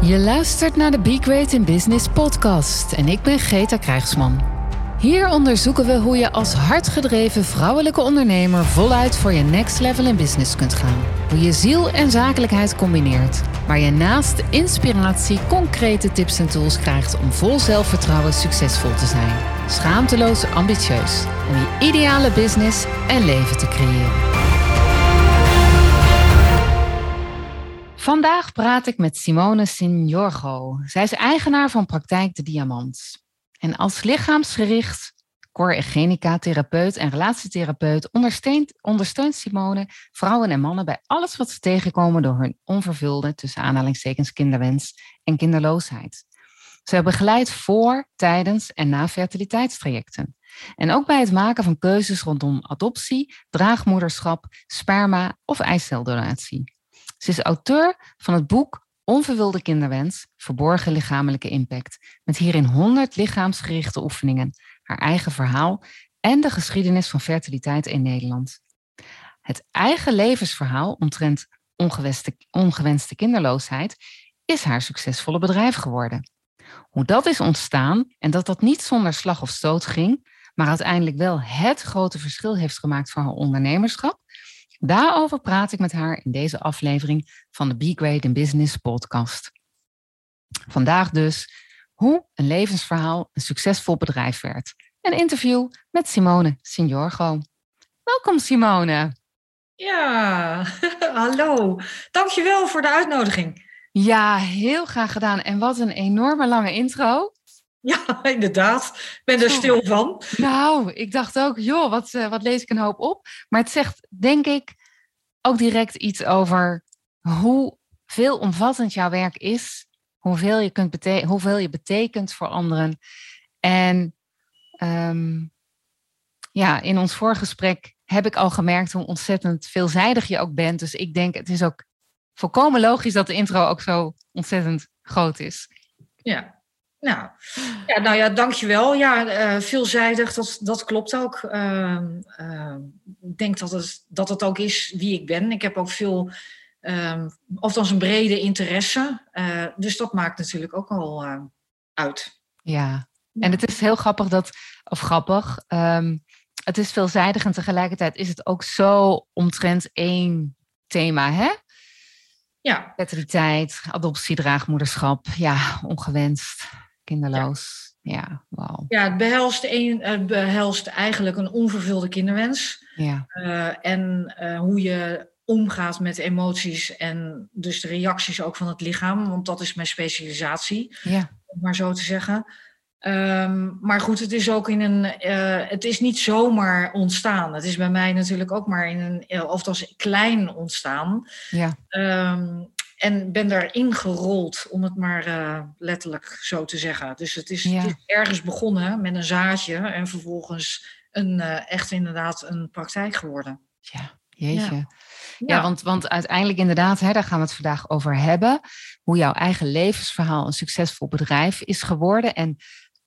Je luistert naar de Be Great in Business podcast en ik ben Greta Krijgsman. Hier onderzoeken we hoe je als hardgedreven vrouwelijke ondernemer voluit voor je next level in business kunt gaan. Hoe je ziel en zakelijkheid combineert, waar je naast inspiratie concrete tips en tools krijgt om vol zelfvertrouwen succesvol te zijn. Schaamteloos ambitieus om je ideale business en leven te creëren. Vandaag praat ik met Simone Signorgo. Zij is eigenaar van Praktijk de Diamant. En als lichaamsgericht core genica therapeut en relatietherapeut ondersteunt, ondersteunt Simone vrouwen en mannen bij alles wat ze tegenkomen door hun onvervulde, tussen aanhalingstekens, kinderwens en kinderloosheid. Ze begeleid voor, tijdens en na fertiliteitstrajecten. En ook bij het maken van keuzes rondom adoptie, draagmoederschap, sperma of eiceldonatie. Ze is auteur van het boek Onverwilde kinderwens, verborgen lichamelijke impact, met hierin 100 lichaamsgerichte oefeningen, haar eigen verhaal en de geschiedenis van fertiliteit in Nederland. Het eigen levensverhaal omtrent ongewenste, ongewenste kinderloosheid is haar succesvolle bedrijf geworden. Hoe dat is ontstaan en dat dat niet zonder slag of stoot ging, maar uiteindelijk wel het grote verschil heeft gemaakt voor haar ondernemerschap, Daarover praat ik met haar in deze aflevering van de Be Great in Business podcast. Vandaag dus hoe een levensverhaal een succesvol bedrijf werd. Een interview met Simone Signorgo. Welkom Simone. Ja, hallo. Dankjewel voor de uitnodiging. Ja, heel graag gedaan. En wat een enorme lange intro. Ja, inderdaad. Ik ben er stil van. Nou, ik dacht ook, joh, wat, uh, wat lees ik een hoop op. Maar het zegt, denk ik, ook direct iets over hoe veelomvattend jouw werk is. Hoeveel je, kunt hoeveel je betekent voor anderen. En um, ja, in ons voorgesprek heb ik al gemerkt hoe ontzettend veelzijdig je ook bent. Dus ik denk, het is ook volkomen logisch dat de intro ook zo ontzettend groot is. Ja, nou ja, nou ja, dankjewel. Ja, uh, veelzijdig, dat, dat klopt ook. Uh, uh, ik denk dat het, dat het ook is wie ik ben. Ik heb ook veel, ehm, althans een brede interesse. Eh, dus dat maakt natuurlijk ook al uit. Ja, en het is heel grappig dat, of grappig, ehm, het is veelzijdig en tegelijkertijd is het ook zo omtrent één thema, hè? Ja. Fertiliteit, adoptie, draagmoederschap, ja, ongewenst kinderloos. Ja, wow. Ja, het behelst, een, het behelst eigenlijk een onvervulde kinderwens. Ja. Uh, en uh, hoe je omgaat met emoties en dus de reacties ook van het lichaam, want dat is mijn specialisatie, ja. om maar zo te zeggen. Um, maar goed, het is ook in een. Uh, het is niet zomaar ontstaan. Het is bij mij natuurlijk ook maar in een. of als klein ontstaan. Ja. Um, en ben daarin gerold, om het maar uh, letterlijk zo te zeggen. Dus het is, Ja. het is ergens begonnen met een zaadje en vervolgens een, uh, echt inderdaad een praktijk geworden. Ja, jeetje. Ja, Ja. want, want uiteindelijk inderdaad, hè, daar gaan we het vandaag over hebben. Hoe jouw eigen levensverhaal een succesvol bedrijf is geworden. En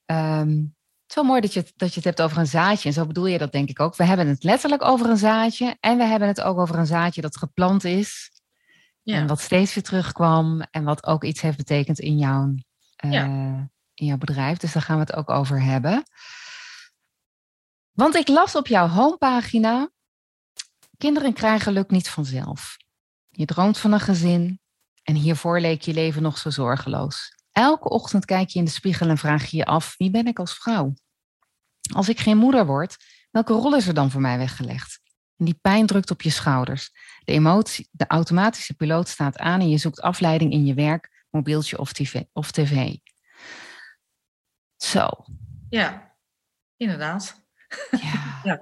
ehm, het is wel mooi dat je, het- dat je het hebt over een zaadje. En zo bedoel je dat denk ik ook. We hebben het letterlijk over een zaadje. En we hebben het ook over een zaadje dat geplant is. Ja. En wat steeds weer terugkwam. En wat ook iets heeft betekend in jouw, eh, Ja. in jouw bedrijf. Dus daar gaan we het ook over hebben. Want ik las op jouw homepagina. Kinderen krijgen lukt niet vanzelf. Je droomt van een gezin. En hiervoor leek je leven nog zo zorgeloos. Elke ochtend kijk je in de spiegel en vraag je je af: wie ben ik als vrouw? Als ik geen moeder word, welke rol is er dan voor mij weggelegd? En die pijn drukt op je schouders. De, emotie, de automatische piloot staat aan en je zoekt afleiding in je werk, mobieltje of tv. Of tv. Zo, ja, inderdaad. ja.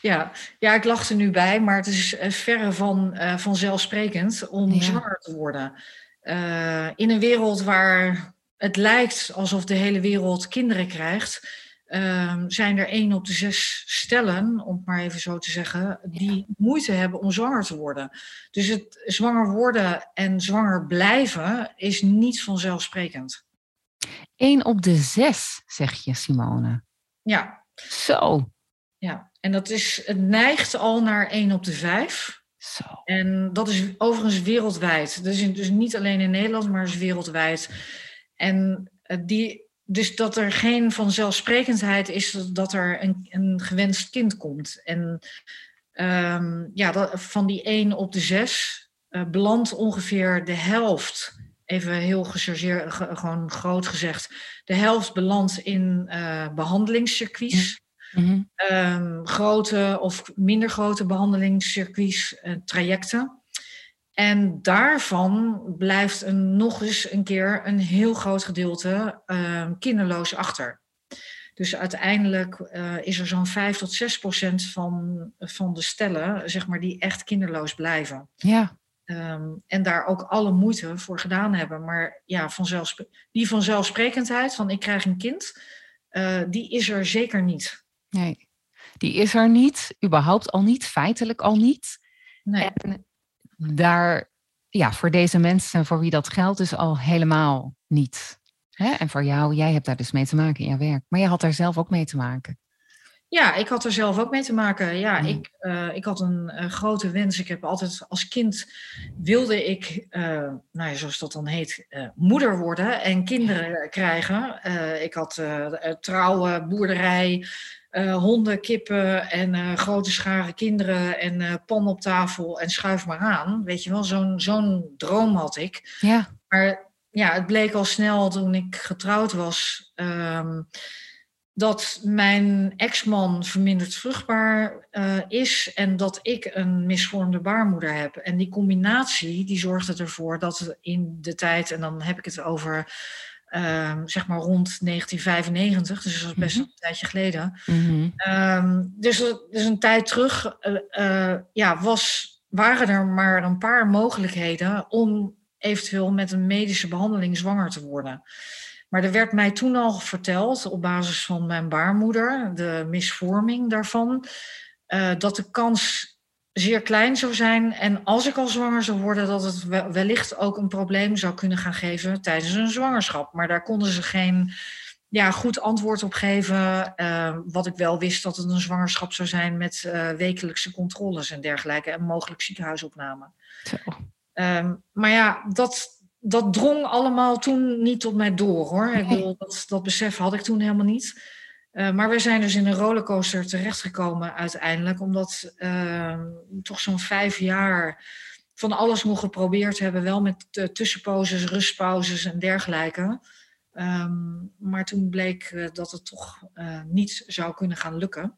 Ja. ja, ik lach er nu bij, maar het is eh, verre van eh, vanzelfsprekend om Ja. zwanger te worden. Eh, in een wereld waar het lijkt alsof de hele wereld kinderen krijgt, ehm, zijn er één op de zes stellen, om het maar even zo te zeggen, die moeite hebben om zwanger te worden. Dus het zwanger worden en zwanger blijven is niet vanzelfsprekend. Eén op de zes, zeg je, Simone. Ja, Zo, ja. En dat is, het neigt al naar één op de vijf. Zo. En dat is overigens wereldwijd. Dus, dus niet alleen in Nederland, maar is wereldwijd. En uh, die, dus dat er geen vanzelfsprekendheid is dat er een, een gewenst kind komt. En um, ja, dat, van die 1 op de 6 uh, belandt ongeveer de helft, even heel gechargeerd, gewoon groot gezegd, de helft belandt in uh, behandelingscircuits. Mm-hmm. Um, grote of minder grote behandelingscircuits, uh, trajecten. En daarvan blijft een, nog eens een keer een heel groot gedeelte uh, kinderloos achter. Dus uiteindelijk uh, is er zo'n 5 tot 6 procent van, van de stellen, zeg maar, die echt kinderloos blijven. Ja. Um, en daar ook alle moeite voor gedaan hebben. Maar ja, vanzelfspre die vanzelfsprekendheid van ik krijg een kind, uh, die is er zeker niet. Nee, die is er niet, überhaupt al niet, feitelijk al niet. Nee. En daar, ja, voor deze mensen voor wie dat geldt, dus al helemaal niet. Hè? En voor jou, jij hebt daar dus mee te maken in jouw werk. Maar je had daar zelf ook mee te maken. Ja, ik had er zelf ook mee te maken. Ja, mm. ik, uh, ik had een uh, grote wens. Ik heb altijd als kind wilde ik, uh, nou ja, zoals dat dan heet, moeder worden en kinderen krijgen. ik had trouwen, boerderij, honden, kippen en grote scharen kinderen en pan op tafel en schuif maar aan. Weet je wel, zo'n zo'n droom had ik. Ja. Maar ja, het bleek al snel toen ik getrouwd was. Um, dat mijn ex-man verminderd vruchtbaar is en dat ik een misvormde baarmoeder heb. En die combinatie die zorgde ervoor dat in de tijd, en dan heb ik het over uh, zeg maar rond 1995, dus dat is best mm -hmm. een tijdje geleden. Mm -hmm. um, dus, dus een tijd terug uh, uh, ja, was, waren er maar een paar mogelijkheden om eventueel met een medische behandeling zwanger te worden. Maar er werd mij toen al verteld, op basis van mijn baarmoeder, de misvorming daarvan, uh, dat de kans zeer klein zou zijn. En als ik al zwanger zou worden, dat het wellicht ook een probleem zou kunnen gaan geven tijdens een zwangerschap. Maar daar konden ze geen ja, goed antwoord op geven. Uh, wat ik wel wist dat het een zwangerschap zou zijn met uh, wekelijkse controles en dergelijke. En mogelijk ziekenhuisopname. Um, maar ja, dat, dat drong allemaal toen niet tot mij door hoor. Ik bedoel, dat, dat besef had ik toen helemaal niet. Uh, maar we zijn dus in een rollercoaster terechtgekomen uiteindelijk, omdat uh, toch zo'n vijf jaar van alles mogen geprobeerd hebben, wel met uh, tussenposes, rustpauzes en dergelijke. Um, maar toen bleek uh, dat het toch niet zou kunnen gaan lukken.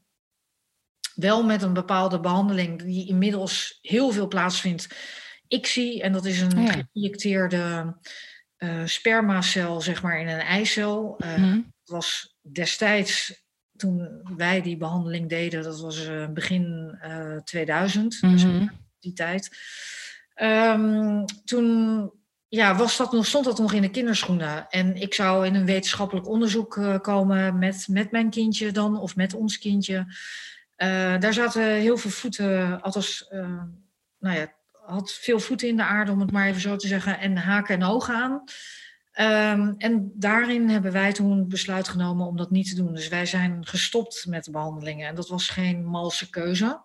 Wel met een bepaalde behandeling die inmiddels heel veel plaatsvindt ik zie, en dat is een ja. geïnjecteerde spermacel, zeg maar, in een eicel. Mm. Was destijds, toen wij die behandeling deden, dat was uh, begin 2000, mm -hmm. dus die tijd. Um, toen ja, was dat nog, stond dat nog in de kinderschoenen. En ik zou in een wetenschappelijk onderzoek komen met, met mijn kindje dan, of met ons kindje. daar zaten heel veel voeten, althans, nou ja, had veel voeten in de aarde, om het maar even zo te zeggen, en haken en ogen aan. Um, en daarin hebben wij toen het besluit genomen om dat niet te doen. Dus wij zijn gestopt met de behandelingen. En dat was geen malse keuze.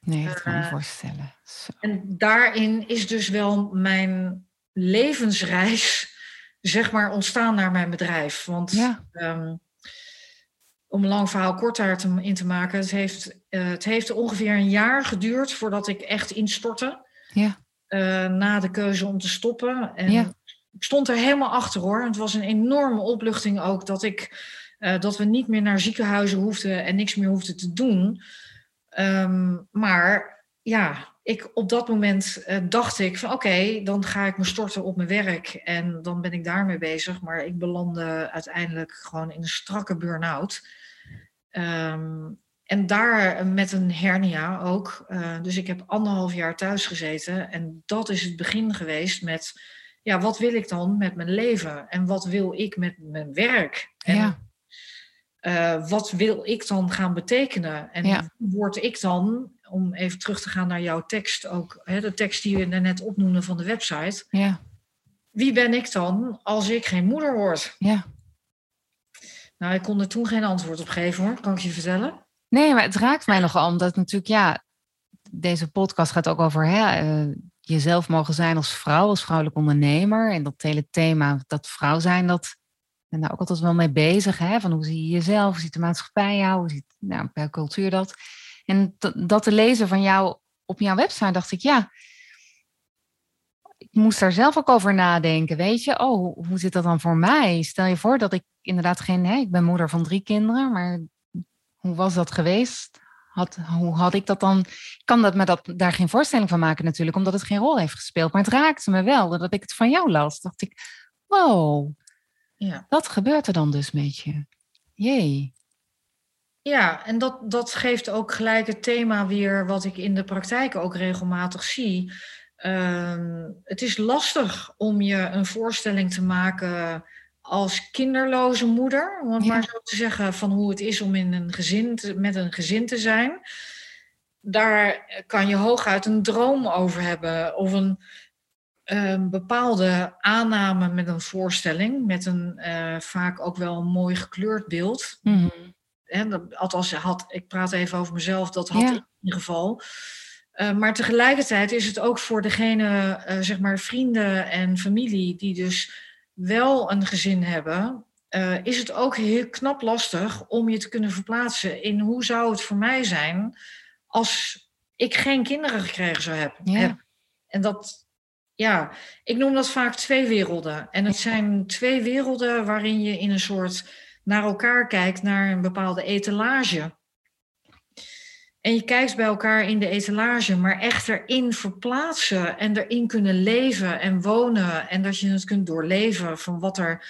Nee, dat kan me uh, voorstellen. Zo. En daarin is dus wel mijn levensreis, zeg maar, ontstaan naar mijn bedrijf. Want ja. um, om een lang verhaal kort daarin te maken, het heeft, uh, het heeft ongeveer een jaar geduurd voordat ik echt instortte. Ja. Uh, na de keuze om te stoppen. En ja. Ik stond er helemaal achter hoor. Het was een enorme opluchting ook dat, ik, uh, dat we niet meer naar ziekenhuizen hoefden en niks meer hoefden te doen. Um, maar ja, ik, op dat moment uh, dacht ik van oké, dan ga ik me storten op mijn werk en dan ben ik daarmee bezig. Maar ik belandde uiteindelijk gewoon in een strakke burn-out. Um, en daar met een hernia ook. Dus ik heb anderhalf jaar thuis gezeten. En dat is het begin geweest met, ja, wat wil ik dan met mijn leven? En wat wil ik met mijn werk? En ja. uh, wat wil ik dan gaan betekenen? En ja. word ik dan, om even terug te gaan naar jouw tekst ook, hè, de tekst die je net opnoemde van de website. Ja. Wie ben ik dan als ik geen moeder word? Ja. Nou, ik kon er toen geen antwoord op geven hoor, kan ik je vertellen. Nee, maar het raakt mij nogal, omdat natuurlijk, ja, deze podcast gaat ook over hè, uh, jezelf mogen zijn als vrouw, als vrouwelijk ondernemer. En dat hele thema, dat vrouw zijn, dat ben daar ook altijd wel mee bezig. Hè? Van hoe zie je jezelf, hoe ziet de maatschappij jou, hoe ziet nou, welke cultuur dat. En dat te lezen van jou op jouw website, dacht ik, ja, ik moest daar zelf ook over nadenken. Weet je, oh, hoe zit dat dan voor mij? Stel je voor dat ik inderdaad geen, hè, ik ben moeder van drie kinderen, maar hoe was dat geweest? Had, hoe had ik dat dan? Ik kan dat me dat, daar geen voorstelling van maken natuurlijk, omdat het geen rol heeft gespeeld. Maar het raakte me wel, dat ik het van jou las. Dacht ik, wow, ja. dat gebeurt er dan dus met je. Jee. Ja, en dat, dat geeft ook gelijk het thema weer wat ik in de praktijk ook regelmatig zie. Ehm, het is lastig om je een voorstelling te maken als kinderloze moeder, om het maar zo te zeggen, van hoe het is om in een gezin met een gezin te zijn. Daar kan je hooguit een droom over hebben of een, een bepaalde aanname met een voorstelling, met een uh, vaak ook wel een mooi gekleurd beeld. Mm althans, had, ik praat even over mezelf, dat had ik in ieder geval. Uh, maar tegelijkertijd is het ook voor degene, uh, zeg maar vrienden en familie, die dus wel een gezin hebben, uh, is het ook heel knap lastig om je te kunnen verplaatsen in hoe zou het voor mij zijn als ik geen kinderen gekregen zou hebben. En dat, ja, ik noem dat vaak twee werelden. En het zijn twee werelden waarin je in een soort naar elkaar kijkt, naar een bepaalde etalage. En je kijkt bij elkaar in de etalage, maar echt erin verplaatsen en erin kunnen leven en wonen. En dat je het kunt doorleven van wat er,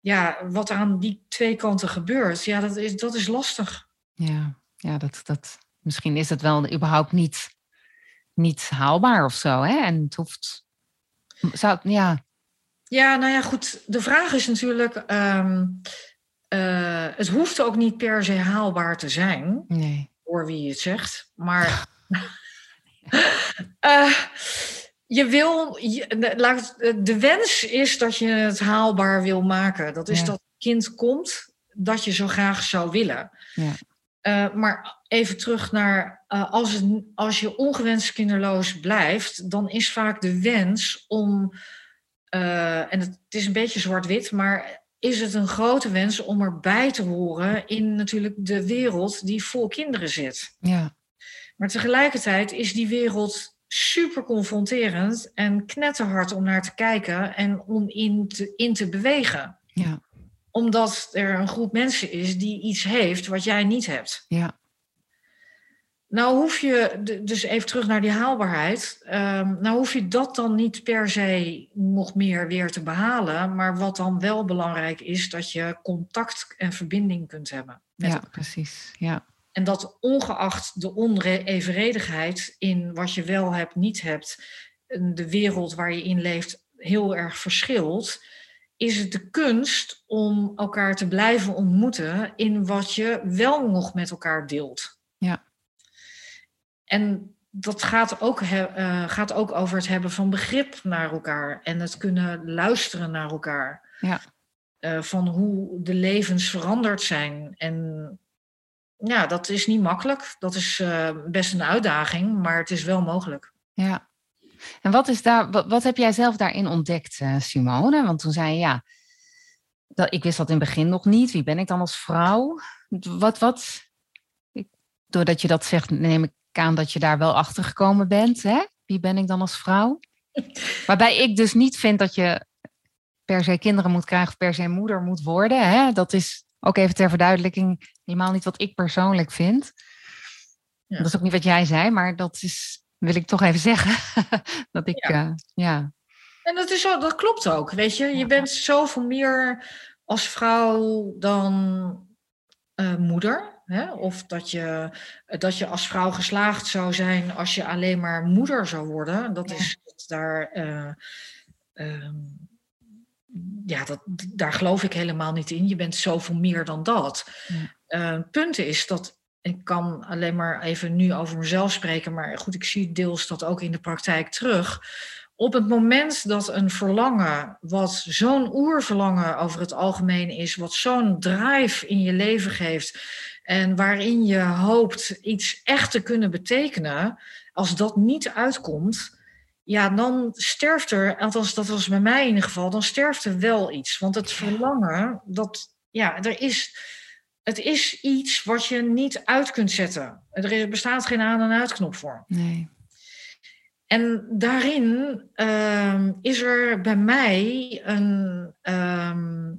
ja, wat er aan die twee kanten gebeurt. Ja, dat is, dat is lastig. Ja, ja dat, dat, misschien is het wel überhaupt niet, niet haalbaar of zo. Hè? En het hoeft. Zou, ja. ja, nou ja, goed. De vraag is natuurlijk. Ehm, eh, het hoeft ook niet per se haalbaar te zijn. Nee voor wie het zegt. Maar uh, je wil, je, laat, de wens is dat je het haalbaar wil maken. Dat is dat het kind komt dat je zo graag zou willen. Ja. Uh, maar even terug naar uh, als, het, als je ongewenst kinderloos blijft, dan is vaak de wens om, en het, het is een beetje zwart-wit, maar is het een grote wens om erbij te horen in natuurlijk de wereld die vol kinderen zit. Ja. Maar tegelijkertijd is die wereld super confronterend en knetterhard om naar te kijken en om in te, in te bewegen. Ja. Omdat er een groep mensen is die iets heeft wat jij niet hebt. Ja. Nou hoef je, dus even terug naar die haalbaarheid. Um, nou hoef je dat dan niet per se nog meer weer te behalen. Maar wat dan wel belangrijk is, dat je contact en verbinding kunt hebben. Met ja, precies. Ja. En dat ongeacht de onevenredigheid in wat je wel hebt, niet hebt, de wereld waar je in leeft heel erg verschilt, is het de kunst om elkaar te blijven ontmoeten in wat je wel nog met elkaar deelt. En dat gaat ook, uh, gaat ook over het hebben van begrip naar elkaar en het kunnen luisteren naar elkaar. Ja. Uh, van hoe de levens veranderd zijn. En ja, dat is niet makkelijk. Dat is uh, best een uitdaging, maar het is wel mogelijk. Ja. En wat, is daar, wat, wat heb jij zelf daarin ontdekt, Simone? Want toen zei je ja, dat, ik wist dat in het begin nog niet. Wie ben ik dan als vrouw? Wat, wat, ik, doordat je dat zegt, neem ik aan dat je daar wel achter gekomen bent. Hè? Wie ben ik dan als vrouw? Waarbij ik dus niet vind dat je per se kinderen moet krijgen of per se moeder moet worden. Hè? Dat is ook even ter verduidelijking helemaal niet wat ik persoonlijk vind. Ja. Dat is ook niet wat jij zei, maar dat is, wil ik toch even zeggen. dat ik, ja. Uh, ja. En dat, is zo, dat klopt ook, weet je. Je bent zoveel meer als vrouw dan uh, moeder. Hè? Of dat je, dat je als vrouw geslaagd zou zijn als je alleen maar moeder zou worden. Dat is daar. Uh, uh, ja, dat, daar geloof ik helemaal niet in. Je bent zoveel meer dan dat. Ja. Uh, punt is dat ik kan alleen maar even nu over mezelf spreken, maar goed, ik zie deels dat ook in de praktijk terug. Op het moment dat een verlangen, wat zo'n oerverlangen over het algemeen is, wat zo'n drive in je leven geeft, en waarin je hoopt iets echt te kunnen betekenen, als dat niet uitkomt, ja, dan sterft er, althans dat was bij mij in ieder geval, dan sterft er wel iets. Want het verlangen, dat, ja, er is, het is iets wat je niet uit kunt zetten. Er bestaat geen aan- en uitknop voor. Nee. En daarin ehm, is er bij mij een, ehm,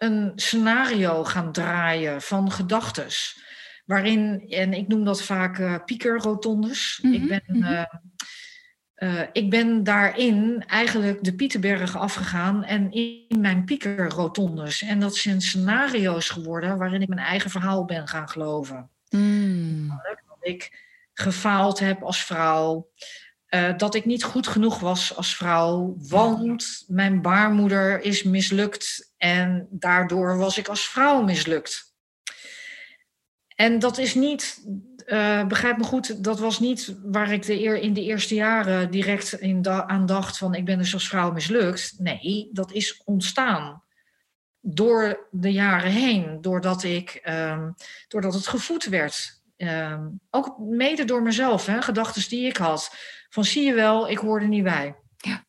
een scenario gaan draaien van gedachtes. Waarin, en ik noem dat vaak uh, piekerrotondes. Mhm, ik, ben, mhm. eh, eh, ik ben daarin eigenlijk de Pieterberg afgegaan en in mijn piekerrotondes. En dat zijn scenario's geworden waarin ik mijn eigen verhaal ben gaan geloven. Mm. Dat ik gefaald heb als vrouw. Eh, dat ik niet goed genoeg was als vrouw, want mijn baarmoeder is mislukt en daardoor was ik als vrouw mislukt. En dat is niet, eh, begrijp me goed, dat was niet waar ik de eer, in de eerste jaren direct in da- aan dacht van ik ben dus als vrouw mislukt. Nee, dat is ontstaan door de jaren heen, doordat, ik, ehm, doordat het gevoed werd. Ehm, ook mede door mezelf, gedachten die ik had. Van zie je wel, ik hoor er niet bij. Ja.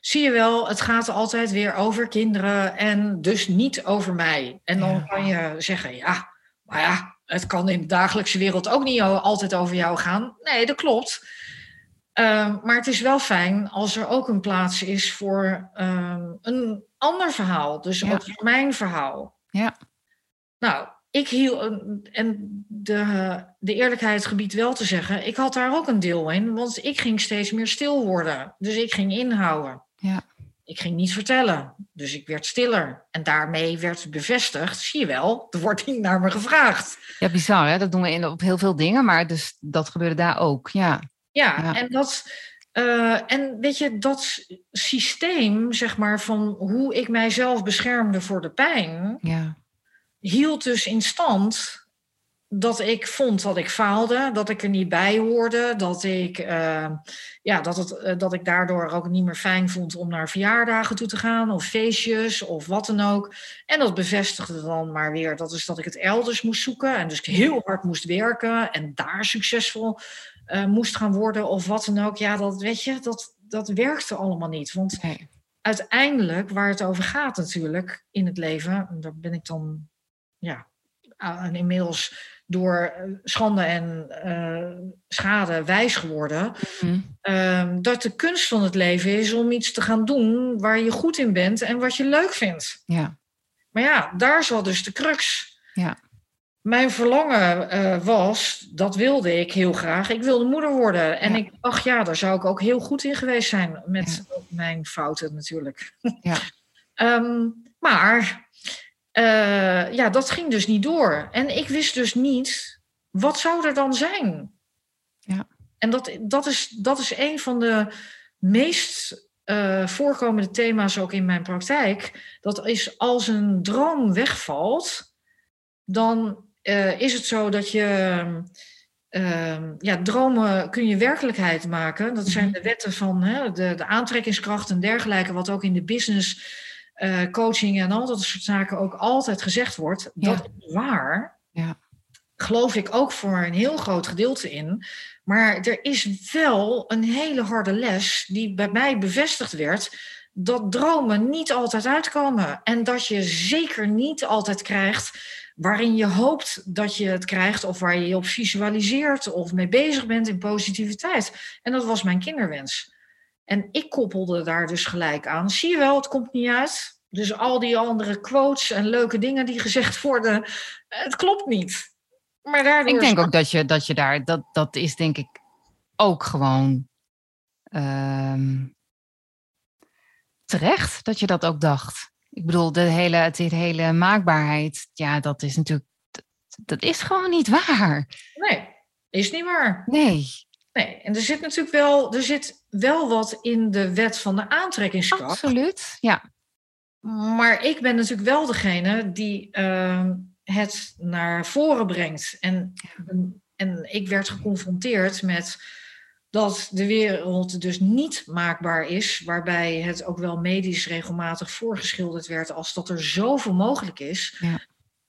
Zie je wel, het gaat altijd weer over kinderen en dus niet over mij. En dan Ja. kan je zeggen, ja, maar ja, het kan in de dagelijkse wereld ook niet altijd over jou gaan. Nee, dat klopt. Ehm, maar het is wel fijn als er ook een plaats is voor ehm, een ander verhaal. Dus Ja. ook mijn verhaal. Ja. Nou, ik hield, en de, de eerlijkheid gebied wel te zeggen, ik had daar ook een deel in, want ik ging steeds meer stil worden. Dus ik ging inhouden. Ja. Ik ging niet vertellen, dus ik werd stiller. En daarmee werd bevestigd, zie je wel, er wordt niet naar me gevraagd. Ja, bizar hè. Dat doen we in, op heel veel dingen, maar dus dat gebeurde daar ook. Ja. Ja, Ja. en dat. eh, en weet je, dat systeem, zeg maar, van hoe ik mijzelf beschermde voor de pijn, Ja. Hield dus in stand dat ik vond dat ik faalde, dat ik er niet bij hoorde, dat ik, eh, ja, dat, het, eh, dat ik daardoor ook niet meer fijn vond om naar verjaardagen toe te gaan of feestjes of wat dan ook. En dat bevestigde dan maar weer dat, is dat ik het elders moest zoeken en dus heel hard moest werken en daar succesvol eh, moest gaan worden of wat dan ook. Ja, dat weet je, dat, dat werkte allemaal niet. Want Nee. uiteindelijk, waar het over gaat natuurlijk in het leven, en daar ben ik dan ja, aan- inmiddels door eh, schande en eh, schade wijs geworden, Mhm. ehm, dat de kunst van het leven is om iets te gaan doen waar je goed in bent en wat je leuk vindt. Ja. Maar ja, daar zat dus de crux. Ja. Mijn verlangen eh, was, dat wilde ik heel graag, ik wilde moeder worden. En Ja. ik dacht, ja, daar zou ik ook heel goed in geweest zijn. Met mijn fouten natuurlijk. Ja. Ehm, maar eh, ja, dat ging dus niet door. En ik wist dus niet, wat zou er dan zijn? Ja. En dat, dat, is, dat is een van de meest eh, voorkomende thema's ook in mijn praktijk. Dat is als een droom wegvalt, dan eh, is het zo dat je. ehm, ja, dromen kun je werkelijkheid maken. Dat zijn Mhm. de wetten van hè, de, de aantrekkingskracht en dergelijke, wat ook in de business eh, coaching en al dat soort zaken ook altijd gezegd wordt. Ja. Dat is waar. Ja. Geloof ik ook voor een heel groot gedeelte in. Maar er is wel een hele harde les die bij mij bevestigd werd. Dat dromen niet altijd uitkomen. En dat je zeker niet altijd krijgt waarin je hoopt dat je het krijgt. Of waar je je op visualiseert of mee bezig bent in positiviteit. En dat was mijn kinderwens. En ik koppelde daar dus gelijk aan. Zie je wel, het komt niet uit. Dus al die andere quotes en leuke dingen die gezegd worden, het klopt niet. Maar daardoor Ik denk ook dat je, dat je daar, dat, dat is denk ik ook gewoon ehm, terecht dat je dat ook dacht. Ik bedoel, de hele, het hele maakbaarheid, ja, dat is natuurlijk, dat is gewoon niet waar. Nee, is niet waar. Nee, Nee, en er zit natuurlijk wel, er zit wel wat in de wet van de aantrekkingskracht. absoluut. Ja, Maar ik ben natuurlijk wel degene die ehm, het naar voren brengt. En, en ik werd geconfronteerd met dat de wereld dus niet maakbaar is, waarbij het ook wel medisch regelmatig voorgeschilderd werd als dat er zoveel mogelijk is. Ja.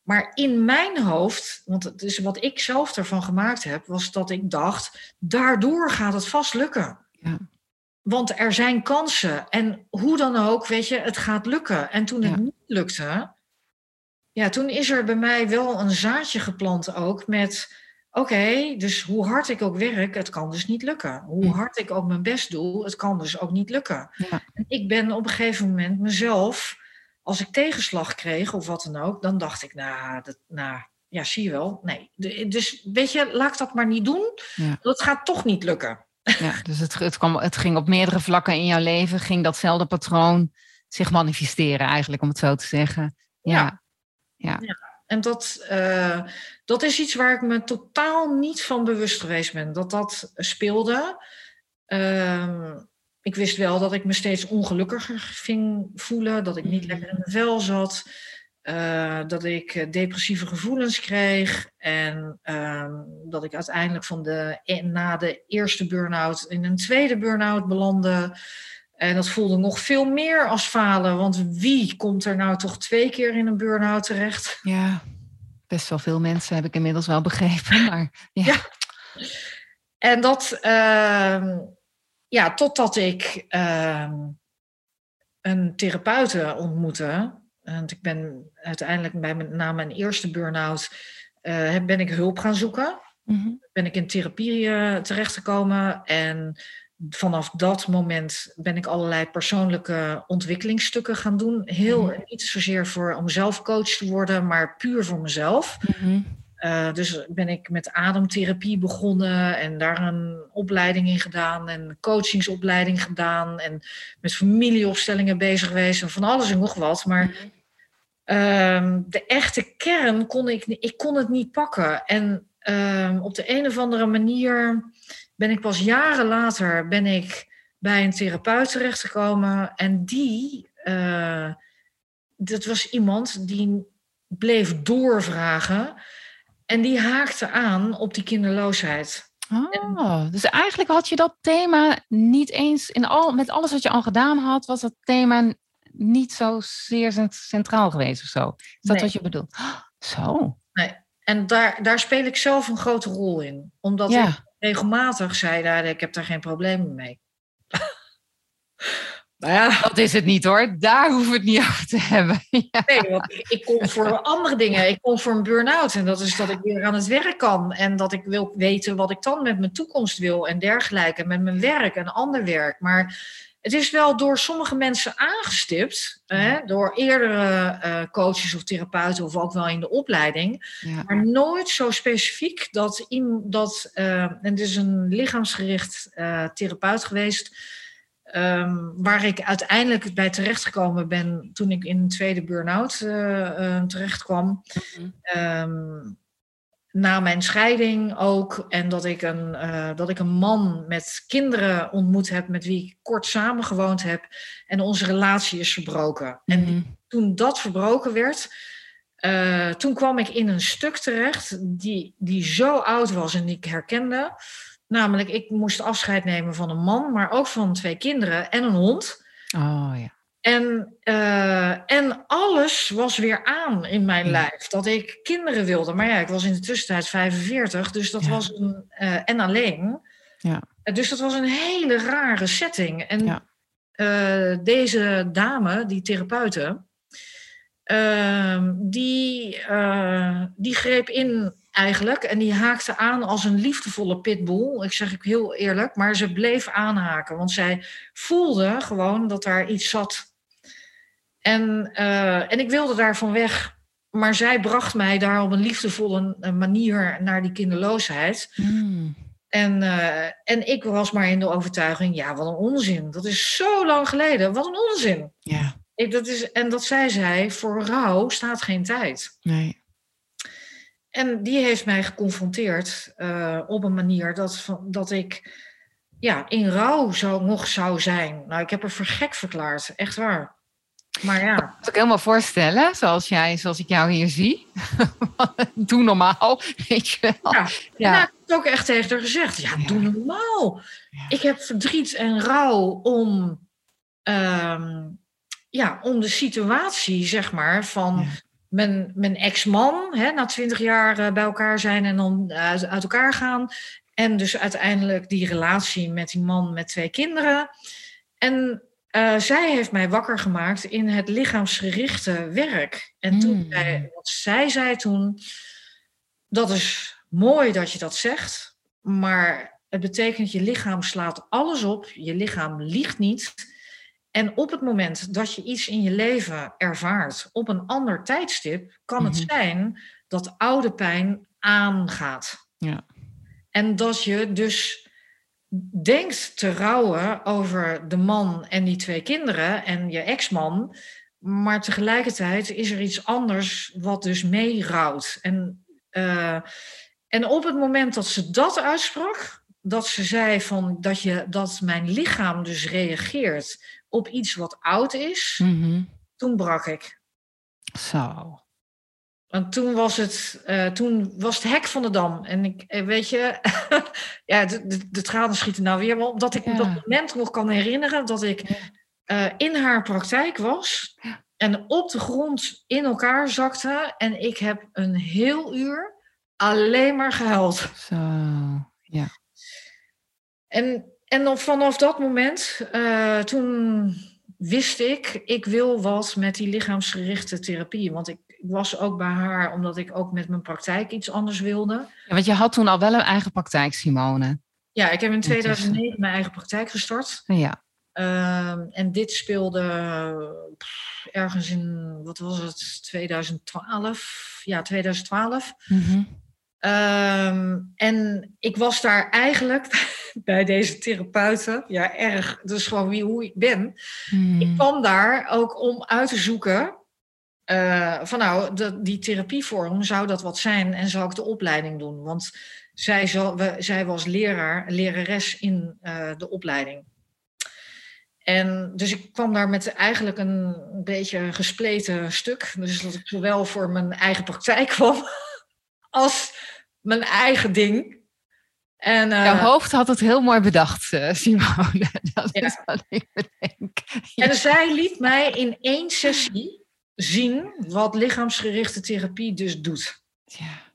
Maar in mijn hoofd, want het is wat ik zelf ervan gemaakt heb, was dat ik dacht, daardoor gaat het vast lukken. Ja. Want er zijn kansen. En hoe dan ook, weet je, het gaat lukken. En toen het Ja. niet lukte, ja, toen is er bij mij wel een zaadje geplant ook met, oké, dus hoe hard ik ook werk, het kan dus niet lukken. Hoe hard ik ook mijn best doe, het kan dus ook niet lukken. Ja. En ik ben op een gegeven moment mezelf, als ik tegenslag kreeg of wat dan ook, dan dacht ik, nou, dat, nou ja, zie je wel. Nee, dus weet je, laat ik dat maar niet doen. Ja. Dat gaat toch niet lukken. Ja, dus het, het, kwam, het ging op meerdere vlakken in jouw leven, ging datzelfde patroon zich manifesteren, eigenlijk, om het zo te zeggen. Ja, En dat, eh, dat is iets waar ik me totaal niet van bewust geweest ben, dat dat speelde. Ehm, ik wist wel dat ik me steeds ongelukkiger ging voelen, dat ik niet Mhm. lekker in mijn vel zat, eh, dat ik eh, depressieve gevoelens kreeg en ehm, dat ik uiteindelijk van de, e- na de eerste burn-out in een tweede burn-out belandde. En dat voelde nog veel meer als falen, want wie komt er nou toch twee keer in een burn-out terecht? ja. Best wel veel mensen heb ik inmiddels wel begrepen, maar ja. Ja. En dat, ehm, ja, totdat ik ehm, een therapeute ontmoette. Want ik ben uiteindelijk bij mijn, na mijn eerste burn-out eh, ben ik hulp gaan zoeken. Mhm. Ben ik in therapie eh, terechtgekomen. En vanaf dat moment ben ik allerlei persoonlijke ontwikkelingsstukken gaan doen. Heel Mhm. niet zozeer voor om zelf coach te worden, maar puur voor mezelf. Mhm. Uh, dus ben ik met ademtherapie begonnen en daar een opleiding in gedaan en een coachingsopleiding gedaan en met familieopstellingen bezig geweest en van alles en nog wat. Maar ehm, de echte kern kon ik, ik kon het niet pakken. En ehm, op de een of andere manier ben ik pas jaren later ben ik bij een therapeut terechtgekomen en die, eh, dat was iemand die bleef doorvragen. En die haakte aan op die kinderloosheid. Oh, dus eigenlijk had je dat thema niet eens, in al, met alles wat je al gedaan had, was dat thema niet zo zeer cent- centraal geweest of zo. Is dat Nee. wat je bedoelt? Oh, zo, En daar, daar speel ik zelf een grote rol in. Omdat ik regelmatig zei, nou, ik heb daar geen problemen mee. nou ja, Dat is het niet hoor. Daar hoeven we het niet over te hebben. Ja. nee, want ik, ik kom voor andere dingen. Ik kom voor een burn-out. En dat is dat ik weer aan het werk kan. En dat ik wil weten wat ik dan met mijn toekomst wil en dergelijke. En met mijn werk en ander werk. Maar het is wel door sommige mensen aangestipt. Hè, door eerdere eh, coaches of therapeuten of ook wel in de opleiding. Ja. Maar nooit zo specifiek dat, in, dat eh, en het is een lichaamsgericht eh, therapeut geweest, ehm, waar ik uiteindelijk bij terechtgekomen ben toen ik in een tweede burn-out eh, eh, terecht kwam. Mhm. Ehm, na mijn scheiding ook. En dat ik, een, eh, dat ik een man met kinderen ontmoet heb, met wie ik kort samengewoond heb. En onze relatie is verbroken. En Mhm. toen dat verbroken werd, toen kwam ik in een stuk terecht die, die zo oud was en die ik herkende. Namelijk, ik moest afscheid nemen van een man, maar ook van twee kinderen en een hond. Oh ja. En, eh, en alles was weer aan in mijn Ja. lijf. Dat ik kinderen wilde. Maar ja, ik was in de tussentijd 45, dus dat Ja. was een. eh, en alleen. Ja. Eh, Dus dat was een hele rare setting. En Ja. deze dame, die therapeute, ehm, die, die greep in eigenlijk. En die haakte aan als een liefdevolle pitbull. Ik zeg ik heel eerlijk, maar ze bleef aanhaken. Want zij voelde gewoon dat daar iets zat. En, eh, en ik wilde daarvan weg. Maar zij bracht mij daar op een liefdevolle eh, manier naar die kinderloosheid. Mm. En, eh, en ik was maar in de overtuiging, ja, wat een onzin. Dat is zo lang geleden. Wat een onzin. Ja, Ik, dat is, en dat zij zei, voor rouw staat geen tijd. nee. En die heeft mij geconfronteerd eh, op een manier dat, dat ik ja, in rouw zou, nog zou zijn. Nou, ik heb er voor gek verklaard, echt waar. Maar ja, Dat kan ik helemaal voorstellen, zoals, jij, zoals ik jou hier zie. Doe normaal, weet je wel. Ja. Nou, ik heb het ook echt tegen haar gezegd. Ja, Ja. doe normaal. Ja. Ik heb verdriet en rouw om, ehm, ja, om de situatie, zeg maar, van. Mijn, mijn ex-man, na twintig jaar eh, bij elkaar zijn en dan uit, uit elkaar gaan. En dus uiteindelijk die relatie met die man met twee kinderen. En uh, zij heeft mij wakker gemaakt in het lichaamsgerichte werk. En toen mm. zij, wat zij zei toen, dat is mooi dat je dat zegt, maar het betekent je lichaam slaat alles op, je lichaam liegt niet. En op het moment dat je iets in je leven ervaart op een ander tijdstip, kan het mhm. zijn dat oude pijn aangaat. Ja. En dat je dus denkt te rouwen over de man en die twee kinderen en je ex-man, maar tegelijkertijd is er iets anders wat dus mee rouwt. En, uh, en op het moment dat ze dat uitsprak, dat ze zei van dat, je, dat mijn lichaam dus reageert op iets wat oud is, mhm. toen brak ik. Zo. Want toen was het, uh, toen was het hek van de dam. En ik, eh, weet je, ja, de, de, de, tranen schieten nou weer. Maar omdat ik me dat moment nog kan herinneren dat ik uh, in haar praktijk was. En op de grond in elkaar zakte. En ik heb een heel uur alleen maar gehuild. Zo, ja. En, en vanaf dat moment, uh, toen wist ik, ik wil wat met die lichaamsgerichte therapie. Want ik, was ook bij haar omdat ik ook met mijn praktijk iets anders wilde. Ja, want je had toen al wel een eigen praktijk, Simone. Ja, ik heb in 2009 mijn eigen praktijk gestart. Ja. Uh, en dit speelde ergens in, wat was het, 2012? Ja, 2012. Mm Ehm, en ik was daar eigenlijk bij deze therapeuten, ja, erg, dus gewoon wie, hoe ik ben. Hmm. Ik kwam daar ook om uit te zoeken uh, van nou, de, die therapievorm, zou dat wat zijn en zou ik de opleiding doen? Want zij, zal, we, zij was leraar, lerares in uh, de opleiding. En dus ik kwam daar met eigenlijk een beetje gespleten stuk. Dus dat ik zowel voor mijn eigen praktijk kwam als mijn eigen ding. En, uh, Jouw hoofd had het heel mooi bedacht, uh, Simone. Dat ja. is wat ik bedenk. Ja. En zij liet mij in één sessie zien wat lichaamsgerichte therapie dus doet. Ja.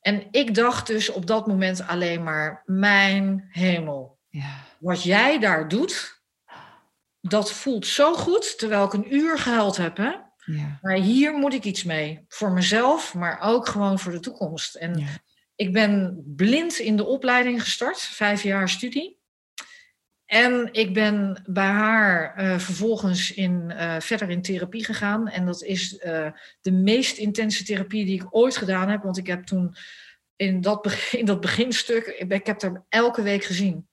En ik dacht dus op dat moment alleen maar, mijn hemel. Ja. Wat jij daar doet, dat voelt zo goed, terwijl ik een uur gehuild heb. Hè? Ja. Maar hier moet ik iets mee. Voor mezelf, maar ook gewoon voor de toekomst. En. Ik ben blind in de opleiding gestart, vijf jaar studie. En ik ben bij haar uh, vervolgens in, uh, verder in therapie gegaan. En dat is uh, de meest intense therapie die ik ooit gedaan heb. Want ik heb toen in dat, begin, in dat beginstuk, ik, ik heb er elke week gezien.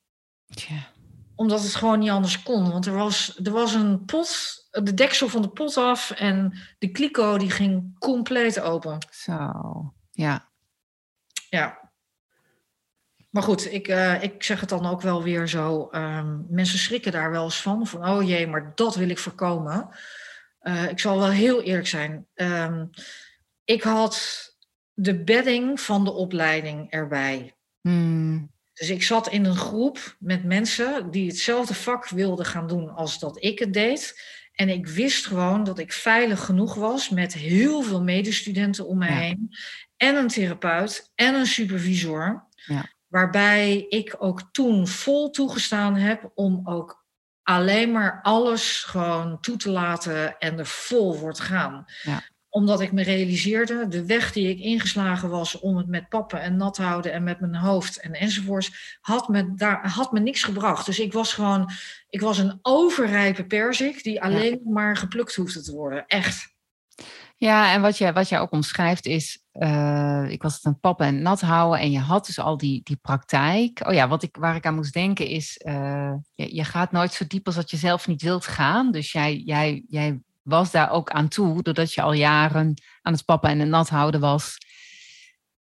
Ja omdat het gewoon niet anders kon. Want er was, er was een pot, de deksel van de pot af en de kliko die ging compleet open. Zo, ja. Ja. Maar goed, ik, uh, ik zeg het dan ook wel weer zo. Um, mensen schrikken daar wel eens van. Van, oh jee, maar dat wil ik voorkomen. Uh, ik zal wel heel eerlijk zijn. Um, ik had de bedding van de opleiding erbij. Hmm. Dus ik zat in een groep met mensen die hetzelfde vak wilden gaan doen als dat ik het deed. En ik wist gewoon dat ik veilig genoeg was met heel veel medestudenten om me heen. En een therapeut en een supervisor. Ja. Waarbij ik ook toen vol toegestaan heb om ook alleen maar alles gewoon toe te laten en er vol voor te gaan. Ja omdat ik me realiseerde, de weg die ik ingeslagen was om het met pappen en nat houden en met mijn hoofd en enzovoorts, had me, daar, had me niks gebracht. Dus ik was gewoon, ik was een overrijpe perzik die alleen maar geplukt hoefde te worden. Echt. Ja, en wat jij, wat jij ook omschrijft is, uh, ik was het een pappen en nat houden en je had dus al die, die praktijk. Oh ja, wat ik, waar ik aan moest denken is, uh, je, je gaat nooit zo diep als dat je zelf niet wilt gaan. Dus jij, jij, jij was daar ook aan toe, doordat je al jaren aan het pappen en het nat houden was.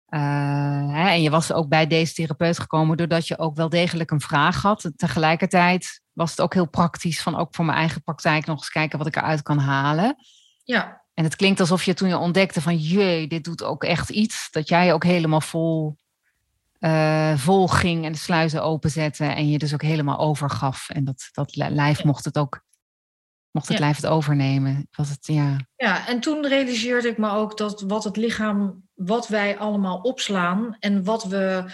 Hè, en je was ook bij deze therapeut gekomen doordat je ook wel degelijk een vraag had. Tegelijkertijd was het ook heel praktisch van ook voor mijn eigen praktijk nog eens kijken wat ik eruit kan halen. Ja. En het klinkt alsof je toen je ontdekte van jee, dit doet ook echt iets. Dat jij ook helemaal vol, uh, vol ging en de sluizen openzette en je dus ook helemaal overgaf. En dat, dat lijf mocht het ook Mocht het Ja. lijf het overnemen? Was het, ja. Ja, en toen realiseerde ik me ook dat wat het lichaam, wat wij allemaal opslaan en wat we,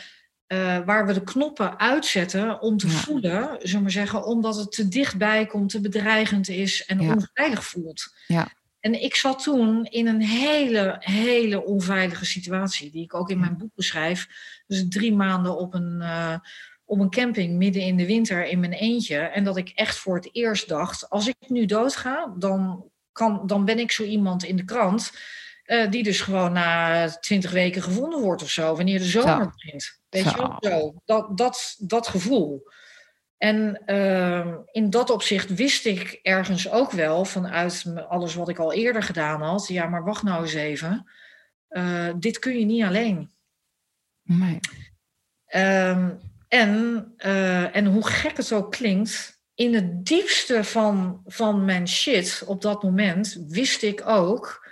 eh, waar we de knoppen uitzetten om te Ja. voelen, zullen we maar zeggen, omdat het te dichtbij komt, te bedreigend is en Ja. onveilig voelt. Ja. En ik zat toen in een hele, hele onveilige situatie, die ik ook in mijn boek beschrijf. Dus drie maanden op een, eh, op een camping midden in de winter in mijn eentje. En dat ik echt voor het eerst dacht, als ik nu doodga, dan, kan, dan ben ik zo iemand in de krant... eh, die dus gewoon na twintig weken gevonden wordt of zo, wanneer de zomer Zo. begint. Weet je wel? Zo. Dat, dat, dat gevoel. En ehm, in dat opzicht wist ik ergens ook wel vanuit alles wat ik al eerder gedaan had. Ja, maar wacht nou eens even. Eh, dit kun je niet alleen. Nee. Ehm, en, eh, en hoe gek het ook klinkt, in het diepste van, van mijn shit op dat moment wist ik ook.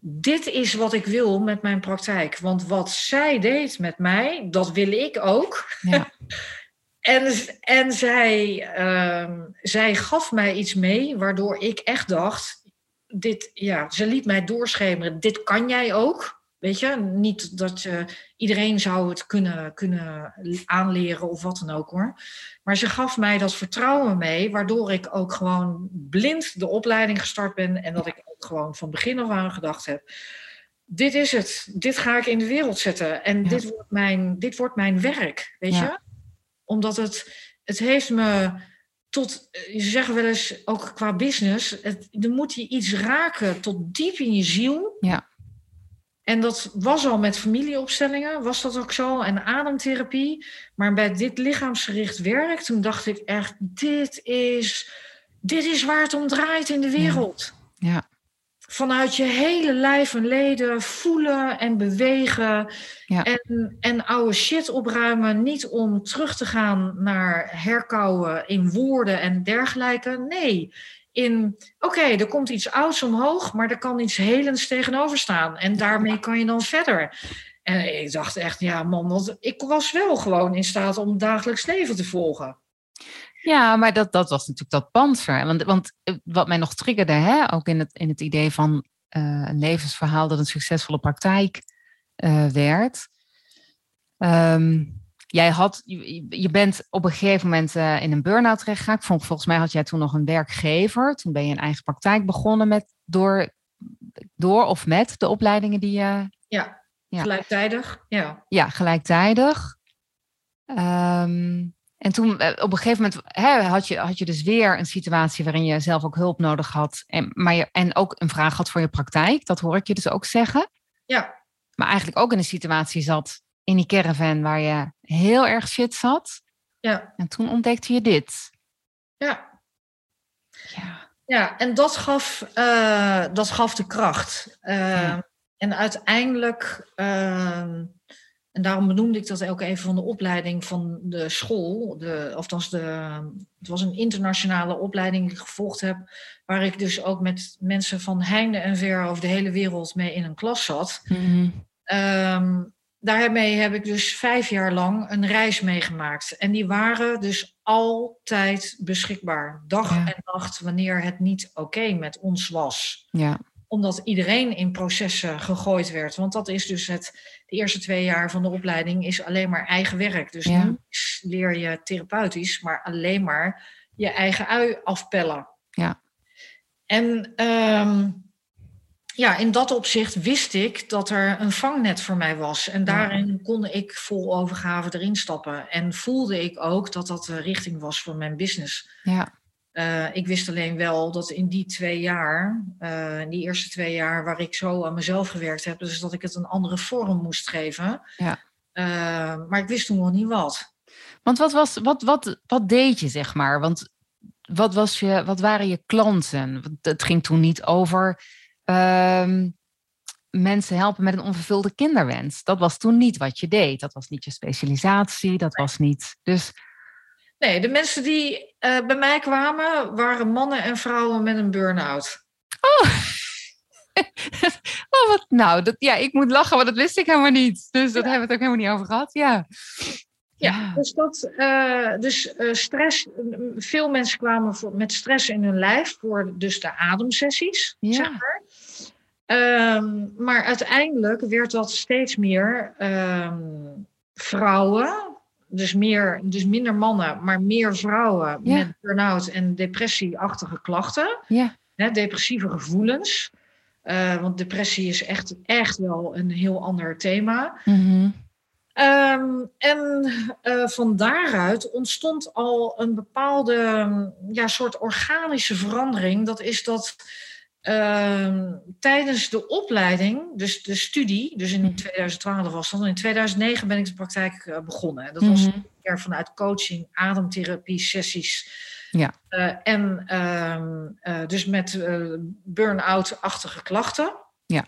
Dit is wat ik wil met mijn praktijk. Want wat zij deed met mij, dat wil ik ook. Ja. En, en zij, ehm, zij gaf mij iets mee, waardoor ik echt dacht: dit, ja, ze liet mij doorschemeren, dit kan jij ook. Weet je, niet dat je, iedereen zou het kunnen, kunnen aanleren of wat dan ook hoor. Maar ze gaf mij dat vertrouwen mee, waardoor ik ook gewoon blind de opleiding gestart ben en dat ik ook gewoon van begin af aan gedacht heb. Dit is het. Dit ga ik in de wereld zetten. En Ja. dit, wordt mijn, dit wordt mijn werk. Weet Ja. je? Omdat het, het heeft me tot, eh, ze zeggen wel eens, ook qua business, het, er moet je iets raken tot diep in je ziel. Ja. En dat was al met familieopstellingen, was dat ook zo, en ademtherapie. Maar bij dit lichaamsgericht werk, toen dacht ik echt, dit is, dit is waar het om draait in de wereld. Ja. Vanuit je hele lijf en leden voelen en bewegen. Ja. En, en oude shit opruimen. Niet om terug te gaan naar herkauwen in woorden en dergelijke. Nee, in oké, er komt iets ouds omhoog, maar er kan iets helends tegenover staan. En daarmee kan je dan verder. En ik dacht echt, ja man, want ik was wel gewoon in staat om dagelijks leven te volgen. Ja, maar dat, dat was natuurlijk dat panzer. Want, want eh, wat mij nog triggerde, hè, ook in het, in het idee van eh, een levensverhaal dat een succesvolle praktijk eh, werd. Ehm, jij had, je, je bent op een gegeven moment in een burn-out terechtgegaan. Vol- Volgens mij had jij toen nog een werkgever. Toen ben je een eigen praktijk begonnen met door, door of met de opleidingen die je Ja, Ja. gelijktijdig. Ja. ja, gelijktijdig. Ehm, en toen eh, op een gegeven moment hè, had, je, had je dus weer een situatie waarin je zelf ook hulp nodig had. En, maar je, en ook een vraag had voor je praktijk. Dat hoor ik je dus ook zeggen. Ja. Maar eigenlijk ook in een situatie zat in die caravan waar je heel erg shit zat. Ja. En toen ontdekte je dit. Ja. Ja. Ja, en dat gaf, eh, dat gaf de kracht. Eh, Ja. En uiteindelijk, ehm, en daarom benoemde ik dat ook even van de opleiding van de school. De, althans, de, het was een internationale opleiding die ik gevolgd heb. Waar ik dus ook met mensen van heinde en ver over de hele wereld mee in een klas zat. Mhm. Ehm, daarmee heb ik dus vijf jaar lang een reis meegemaakt. En die waren dus altijd beschikbaar. Dag Ja. en nacht, wanneer het niet oké met ons was. ja. Omdat iedereen in processen gegooid werd. Want dat is dus het, de eerste twee jaar van de opleiding is alleen maar eigen werk. Dus Ja. niet leer je therapeutisch, maar alleen maar je eigen ui afpellen. Ja. En ehm, ja, in dat opzicht wist ik dat er een vangnet voor mij was. En daarin kon ik vol overgave erin stappen. En voelde ik ook dat dat de richting was voor mijn business. ja. Eh, ik wist alleen wel dat in die twee jaar, eh, in die eerste twee jaar waar ik zo aan mezelf gewerkt heb, dus dat ik het een andere vorm moest geven. Ja. Eh, maar ik wist toen nog niet wat. Want wat, was, wat, wat, wat deed je, zeg maar? Want wat, was je, wat waren je klanten? Want Het ging toen niet over ehm, mensen helpen met een onvervulde kinderwens. Dat was toen niet wat je deed. Dat was niet je specialisatie. Dat was niet. Dus Nee, de mensen die eh, bij mij kwamen waren mannen en vrouwen met een burn-out. oh, wat nou? Dat, ja, ik moet lachen, want dat wist ik helemaal niet. Dus dat hebben we het ook helemaal niet over gehad. Ja. Ja, dus, dat, uh, dus uh, stress. Veel mensen kwamen voor, met stress in hun lijf voor dus de ademsessies, ja. zeg maar. Um, maar uiteindelijk werd dat steeds meer um, vrouwen. Dus, meer, dus minder mannen, maar meer vrouwen ja. met burn-out en depressieachtige klachten. Ja. Hè, depressieve gevoelens. Uh, want depressie is echt, echt wel een heel ander thema. Mm -hmm. Um, en uh, van daaruit ontstond al een bepaalde ja, soort organische verandering. Dat is dat uh, tijdens de opleiding, dus de studie, dus in 2012 was dat, in 2009 ben ik de praktijk uh, begonnen. Dat was mm -hmm. vanuit coaching, ademtherapie, sessies. Ja. Uh, en uh, dus met burn-out-achtige klachten. Ja.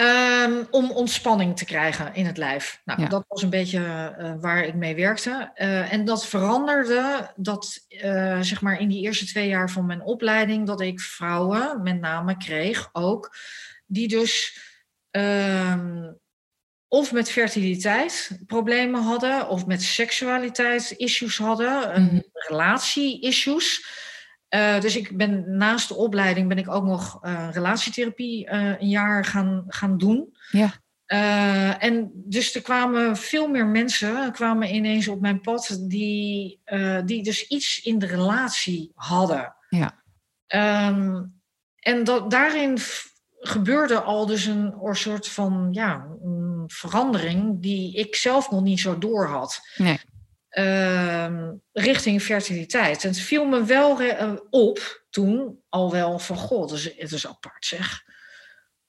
Um, om ontspanning te krijgen in het lijf. Nou, ja. dat was een beetje uh, waar ik mee werkte. Uh, en dat veranderde, dat uh, zeg maar in die eerste twee jaar van mijn opleiding, dat ik vrouwen met name kreeg ook, die dus um, of met fertiliteit problemen hadden, of met seksualiteit issues hadden, mm -hmm. relatie-issues. Uh, dus ik ben naast de opleiding ben ik ook nog uh, relatietherapie uh, een jaar gaan, gaan doen. Ja. en dus er kwamen veel meer mensen kwamen ineens op mijn pad die, die dus iets in de relatie hadden. Ja. Um, en dat, daarin gebeurde al dus een soort van ja, een verandering die ik zelf nog niet zo door had. Nee. Uh, richting fertiliteit. En het viel me wel op toen al wel van god, het is, het is apart zeg.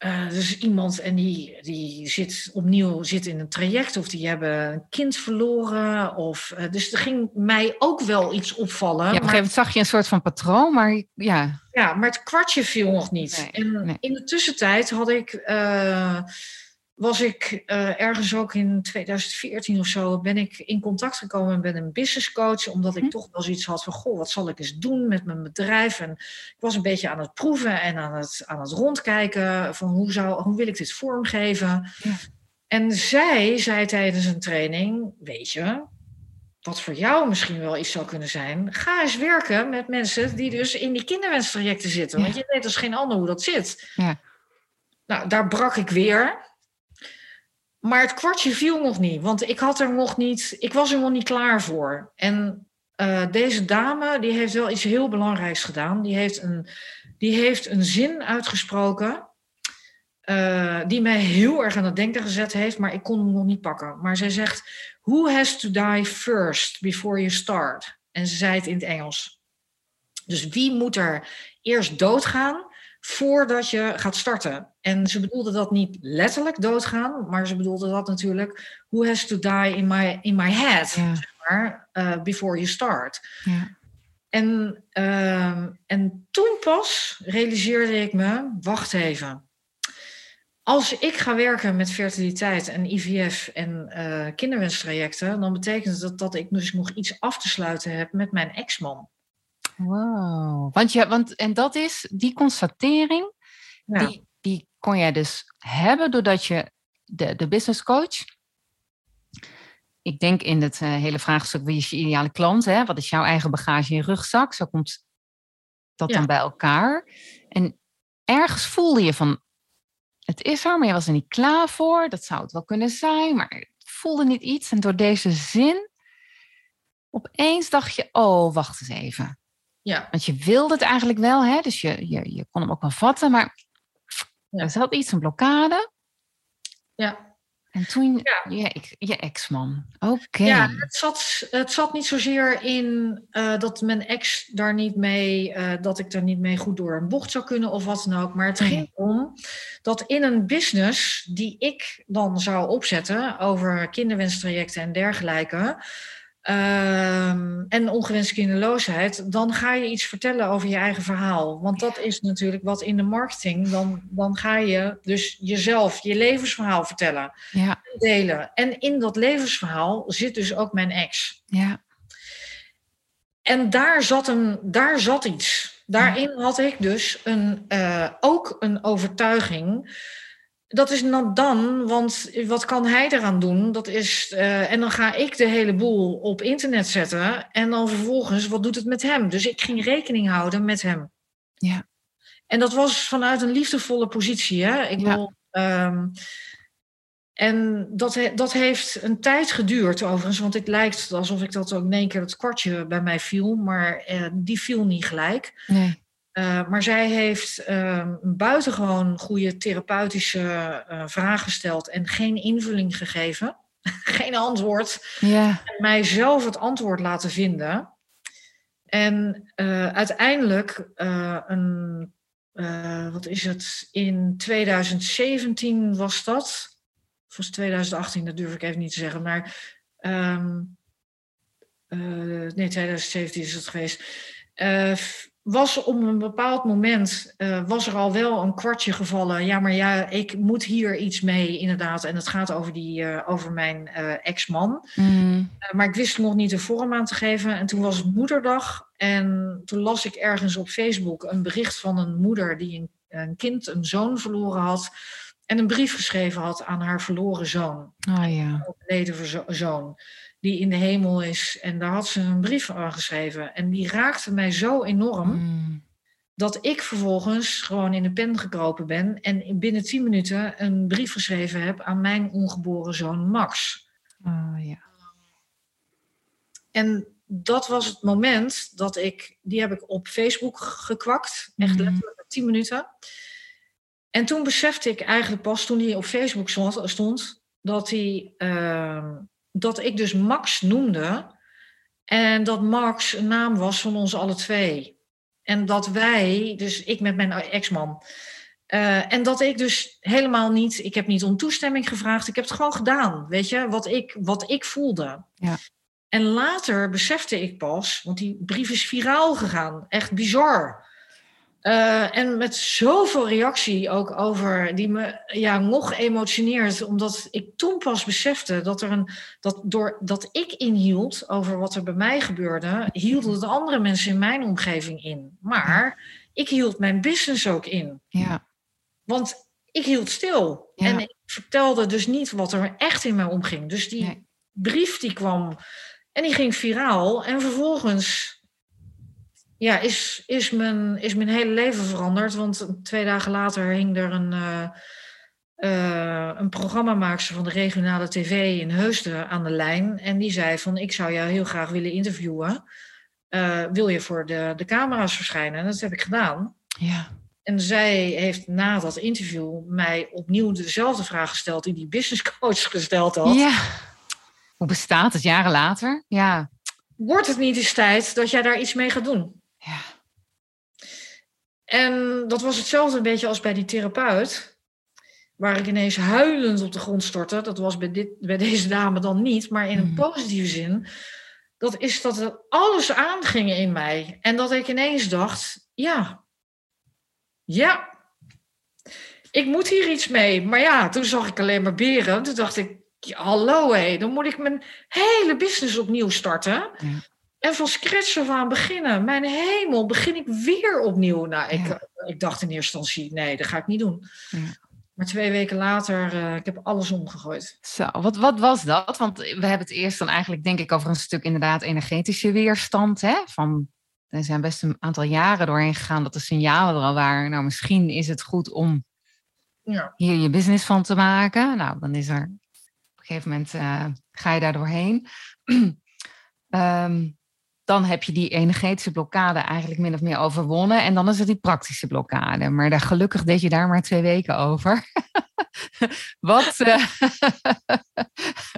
Uh, dus iemand en die, die zit opnieuw zit in een traject of die hebben een kind verloren. Of, uh, dus er ging mij ook wel iets opvallen. Ja, op een gegeven moment zag je een soort van patroon, maar ja. Ja, maar het kwartje viel nog niet. Nee, en nee. in de tussentijd had ik... Uh, was ik uh, ergens ook in 2014 of zo, ben ik in contact gekomen met een business coach, omdat ik hm. toch wel zoiets had van, goh, wat zal ik eens doen met mijn bedrijf? En ik was een beetje aan het proeven en aan het, aan het rondkijken van hoe, zou, hoe wil ik dit vormgeven? Ja. En zij zei tijdens een training, weet je, wat voor jou misschien wel iets zou kunnen zijn, ga eens werken met mensen die dus in die kinderwenstrajecten zitten. Ja. Want je weet als geen ander hoe dat zit. Ja. Nou, daar brak ik weer. Maar het kwartje viel nog niet, want ik had er nog niet, ik was er nog niet klaar voor. En uh, deze dame, die heeft wel iets heel belangrijks gedaan. Die heeft een, die heeft een zin uitgesproken, uh, die mij heel erg aan het denken gezet heeft, maar ik kon hem nog niet pakken. Maar zij zegt, who has to die first before you start? En ze zei het in het Engels. Dus wie moet er eerst doodgaan voordat je gaat starten. En ze bedoelde dat niet letterlijk doodgaan, maar ze bedoelde dat natuurlijk, who has to die in my, in my head, ja. zeg maar, uh, before you start. Ja. En, uh, en toen pas realiseerde ik me, wacht even. Als ik ga werken met fertiliteit en IVF en uh, kinderwenstrajecten, dan betekent dat dat ik dus nog iets af te sluiten heb met mijn ex-man. Wow. Want, je, want en dat is die constatering, Ja. die, die kon jij dus hebben doordat je de, de business coach. Ik denk in het uh, hele vraagstuk wie is je ideale klant, hè? wat is jouw eigen bagage in je rugzak? Zo komt dat Ja. dan bij elkaar. En ergens voelde je van, het is er, maar je was er niet klaar voor. Dat zou het wel kunnen zijn, maar voelde niet iets. En door deze zin, opeens dacht je, oh, wacht eens even. Ja, Want je wilde het eigenlijk wel, hè? dus je, je, je kon hem ook wel vatten, maar Ja. er zat iets, een blokkade. ja. En toen, Ja. je, je ex-man. Oké. Ja, het zat, het zat niet zozeer in eh, dat mijn ex daar niet mee, eh, dat ik daar niet mee goed door een bocht zou kunnen of wat dan ook. Maar het Nee. ging om dat in een business die ik dan zou opzetten over kinderwenstrajecten en dergelijke. Ehm, en ongewenste kinderloosheid, dan ga je iets vertellen over je eigen verhaal. Want dat is natuurlijk wat in de marketing, dan, dan ga je dus jezelf, je levensverhaal vertellen Ja, delen. En in dat levensverhaal zit dus ook mijn ex. ja, En daar zat, een, daar zat iets. Daarin had ik dus een, eh, ook een overtuiging dat is not dan, want wat kan hij eraan doen? Dat is, uh, en dan ga ik de hele boel op internet zetten. En dan vervolgens, wat doet het met hem? Dus ik ging rekening houden met hem. Ja. En dat was vanuit een liefdevolle positie. Hè? Ik ja. um, en dat, dat heeft een tijd geduurd overigens, want het lijkt alsof ik dat ook in één keer het kwartje bij mij viel, maar uh, die viel niet gelijk. Nee. Uh, maar zij heeft uh, een buitengewoon goede therapeutische uh, vraag gesteld en geen invulling gegeven. geen antwoord. Ja. En mij zelf het antwoord laten vinden. En uiteindelijk een, wat is het, in 2017 was dat. Of was 2018, dat durf ik even niet te zeggen. Maar um, nee, 2017 is het geweest was op een bepaald moment, uh, was er al wel een kwartje gevallen. Ja, maar ja, ik moet hier iets mee, inderdaad. En het gaat over, die, uh, over mijn uh, ex-man. Mm. maar ik wist nog niet de vorm aan te geven. En toen was het moederdag. En toen las ik ergens op Facebook een bericht van een moeder die een, een kind, een zoon verloren had. En een brief geschreven had aan haar verloren zoon. Oh ja. Overleden zoon die in de hemel is. En daar had ze een brief aan geschreven. En die raakte mij zo enorm. Mm. Dat ik vervolgens gewoon in de pen gekropen ben. En binnen tien minuten een brief geschreven heb aan mijn ongeboren zoon Max. Oh, ja. En dat was het moment dat ik, die heb ik op Facebook gekwakt. Echt Mhm. letterlijk tien minuten. En toen besefte ik eigenlijk pas, toen hij op Facebook stond, stond dat, hij, uh, dat ik dus Max noemde. En dat Max een naam was van ons alle twee. En dat wij, dus ik met mijn ex-man. Uh, en dat ik dus helemaal niet, ik heb niet om toestemming gevraagd. Ik heb het gewoon gedaan, weet je, wat ik, wat ik voelde. Ja. En later besefte ik pas, want die brief is viraal gegaan, echt bizar. Uh, en met zoveel reactie ook over, die me ja, nog emotioneert, omdat ik toen pas besefte dat er een, dat doordat ik inhield over wat er bij mij gebeurde, hielden het andere mensen in mijn omgeving in. Maar ik hield mijn business ook in. Ja. Want ik hield stil. Ja. En ik vertelde dus niet wat er echt in mij omging. Dus die Nee. brief die kwam en die ging viraal. En vervolgens ja, is, is, mijn, is mijn hele leven veranderd. Want twee dagen later hing er een, uh, uh, een programmamaakster van de regionale tv in Heusden aan de lijn. En die zei van, ik zou jou heel graag willen interviewen. Uh, wil je voor de, de camera's verschijnen? En dat heb ik gedaan. Ja. En zij heeft na dat interview mij opnieuw dezelfde vraag gesteld die die businesscoach gesteld had. Ja. Hoe bestaat het jaren later? Ja. Wordt het niet eens tijd dat jij daar iets mee gaat doen? En dat was hetzelfde een beetje als bij die therapeut. Waar ik ineens huilend op de grond stortte. Dat was bij, dit, bij deze dame dan niet, maar in een Mhm. positieve zin. Dat is dat er alles aanging in mij. En dat ik ineens dacht, ja, ja, ik moet hier iets mee. Maar ja, toen zag ik alleen maar beren. Toen dacht ik, hallo hé, dan moet ik mijn hele business opnieuw starten. Ja. En van scratch af aan beginnen. Mijn hemel, begin ik weer opnieuw. Nou, ik, Ja. ik dacht in eerste instantie, nee, dat ga ik niet doen. Ja. Maar twee weken later, uh, ik heb alles omgegooid. Zo, wat, wat was dat? Want we hebben het eerst dan eigenlijk, denk ik, over een stuk inderdaad energetische weerstand. Hè? Van, er zijn best een aantal jaren doorheen gegaan dat de signalen er al waren. Nou, misschien is het goed om Ja. hier je business van te maken. Nou, dan is er op een gegeven moment uh, ga je daar doorheen. um, dan heb je die energetische blokkade eigenlijk min of meer overwonnen. En dan is het die praktische blokkade. Maar daar, gelukkig deed je daar maar twee weken over. Wat? Uh...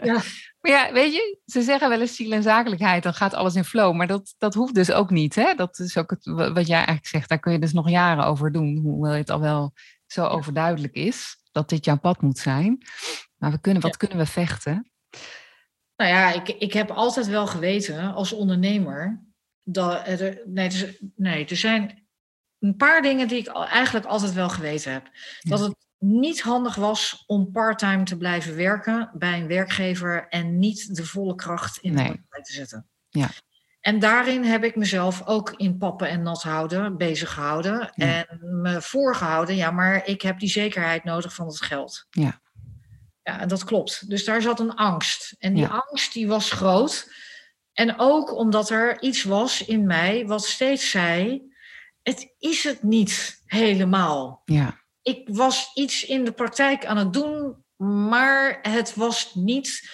ja. Maar ja, weet je, ze zeggen wel eens ziel en zakelijkheid, dan gaat alles in flow. Maar dat, dat hoeft dus ook niet. Hè? Dat is ook het, wat jij eigenlijk zegt. Daar kun je dus nog jaren over doen. Hoewel het al wel zo overduidelijk is dat dit jouw pad moet zijn. Maar we kunnen, wat ja. kunnen we vechten? Nou ja, ik, ik heb altijd wel geweten als ondernemer. Dat er, nee, dus, nee, er zijn een paar dingen die ik eigenlijk altijd wel geweten heb. Dat het niet handig was om parttime te blijven werken bij een werkgever en niet de volle kracht in nee. de praktijk te zetten. Ja. En daarin heb ik mezelf ook in pappen en nat houden bezig gehouden. Ja. En me voorgehouden, ja, maar ik heb die zekerheid nodig van het geld. Ja. Ja, dat klopt. Dus daar zat een angst. En die Ja. angst die was groot. En ook omdat er iets was in mij wat steeds zei: het is het niet helemaal. Ja. Ik was iets in de praktijk aan het doen, maar het was niet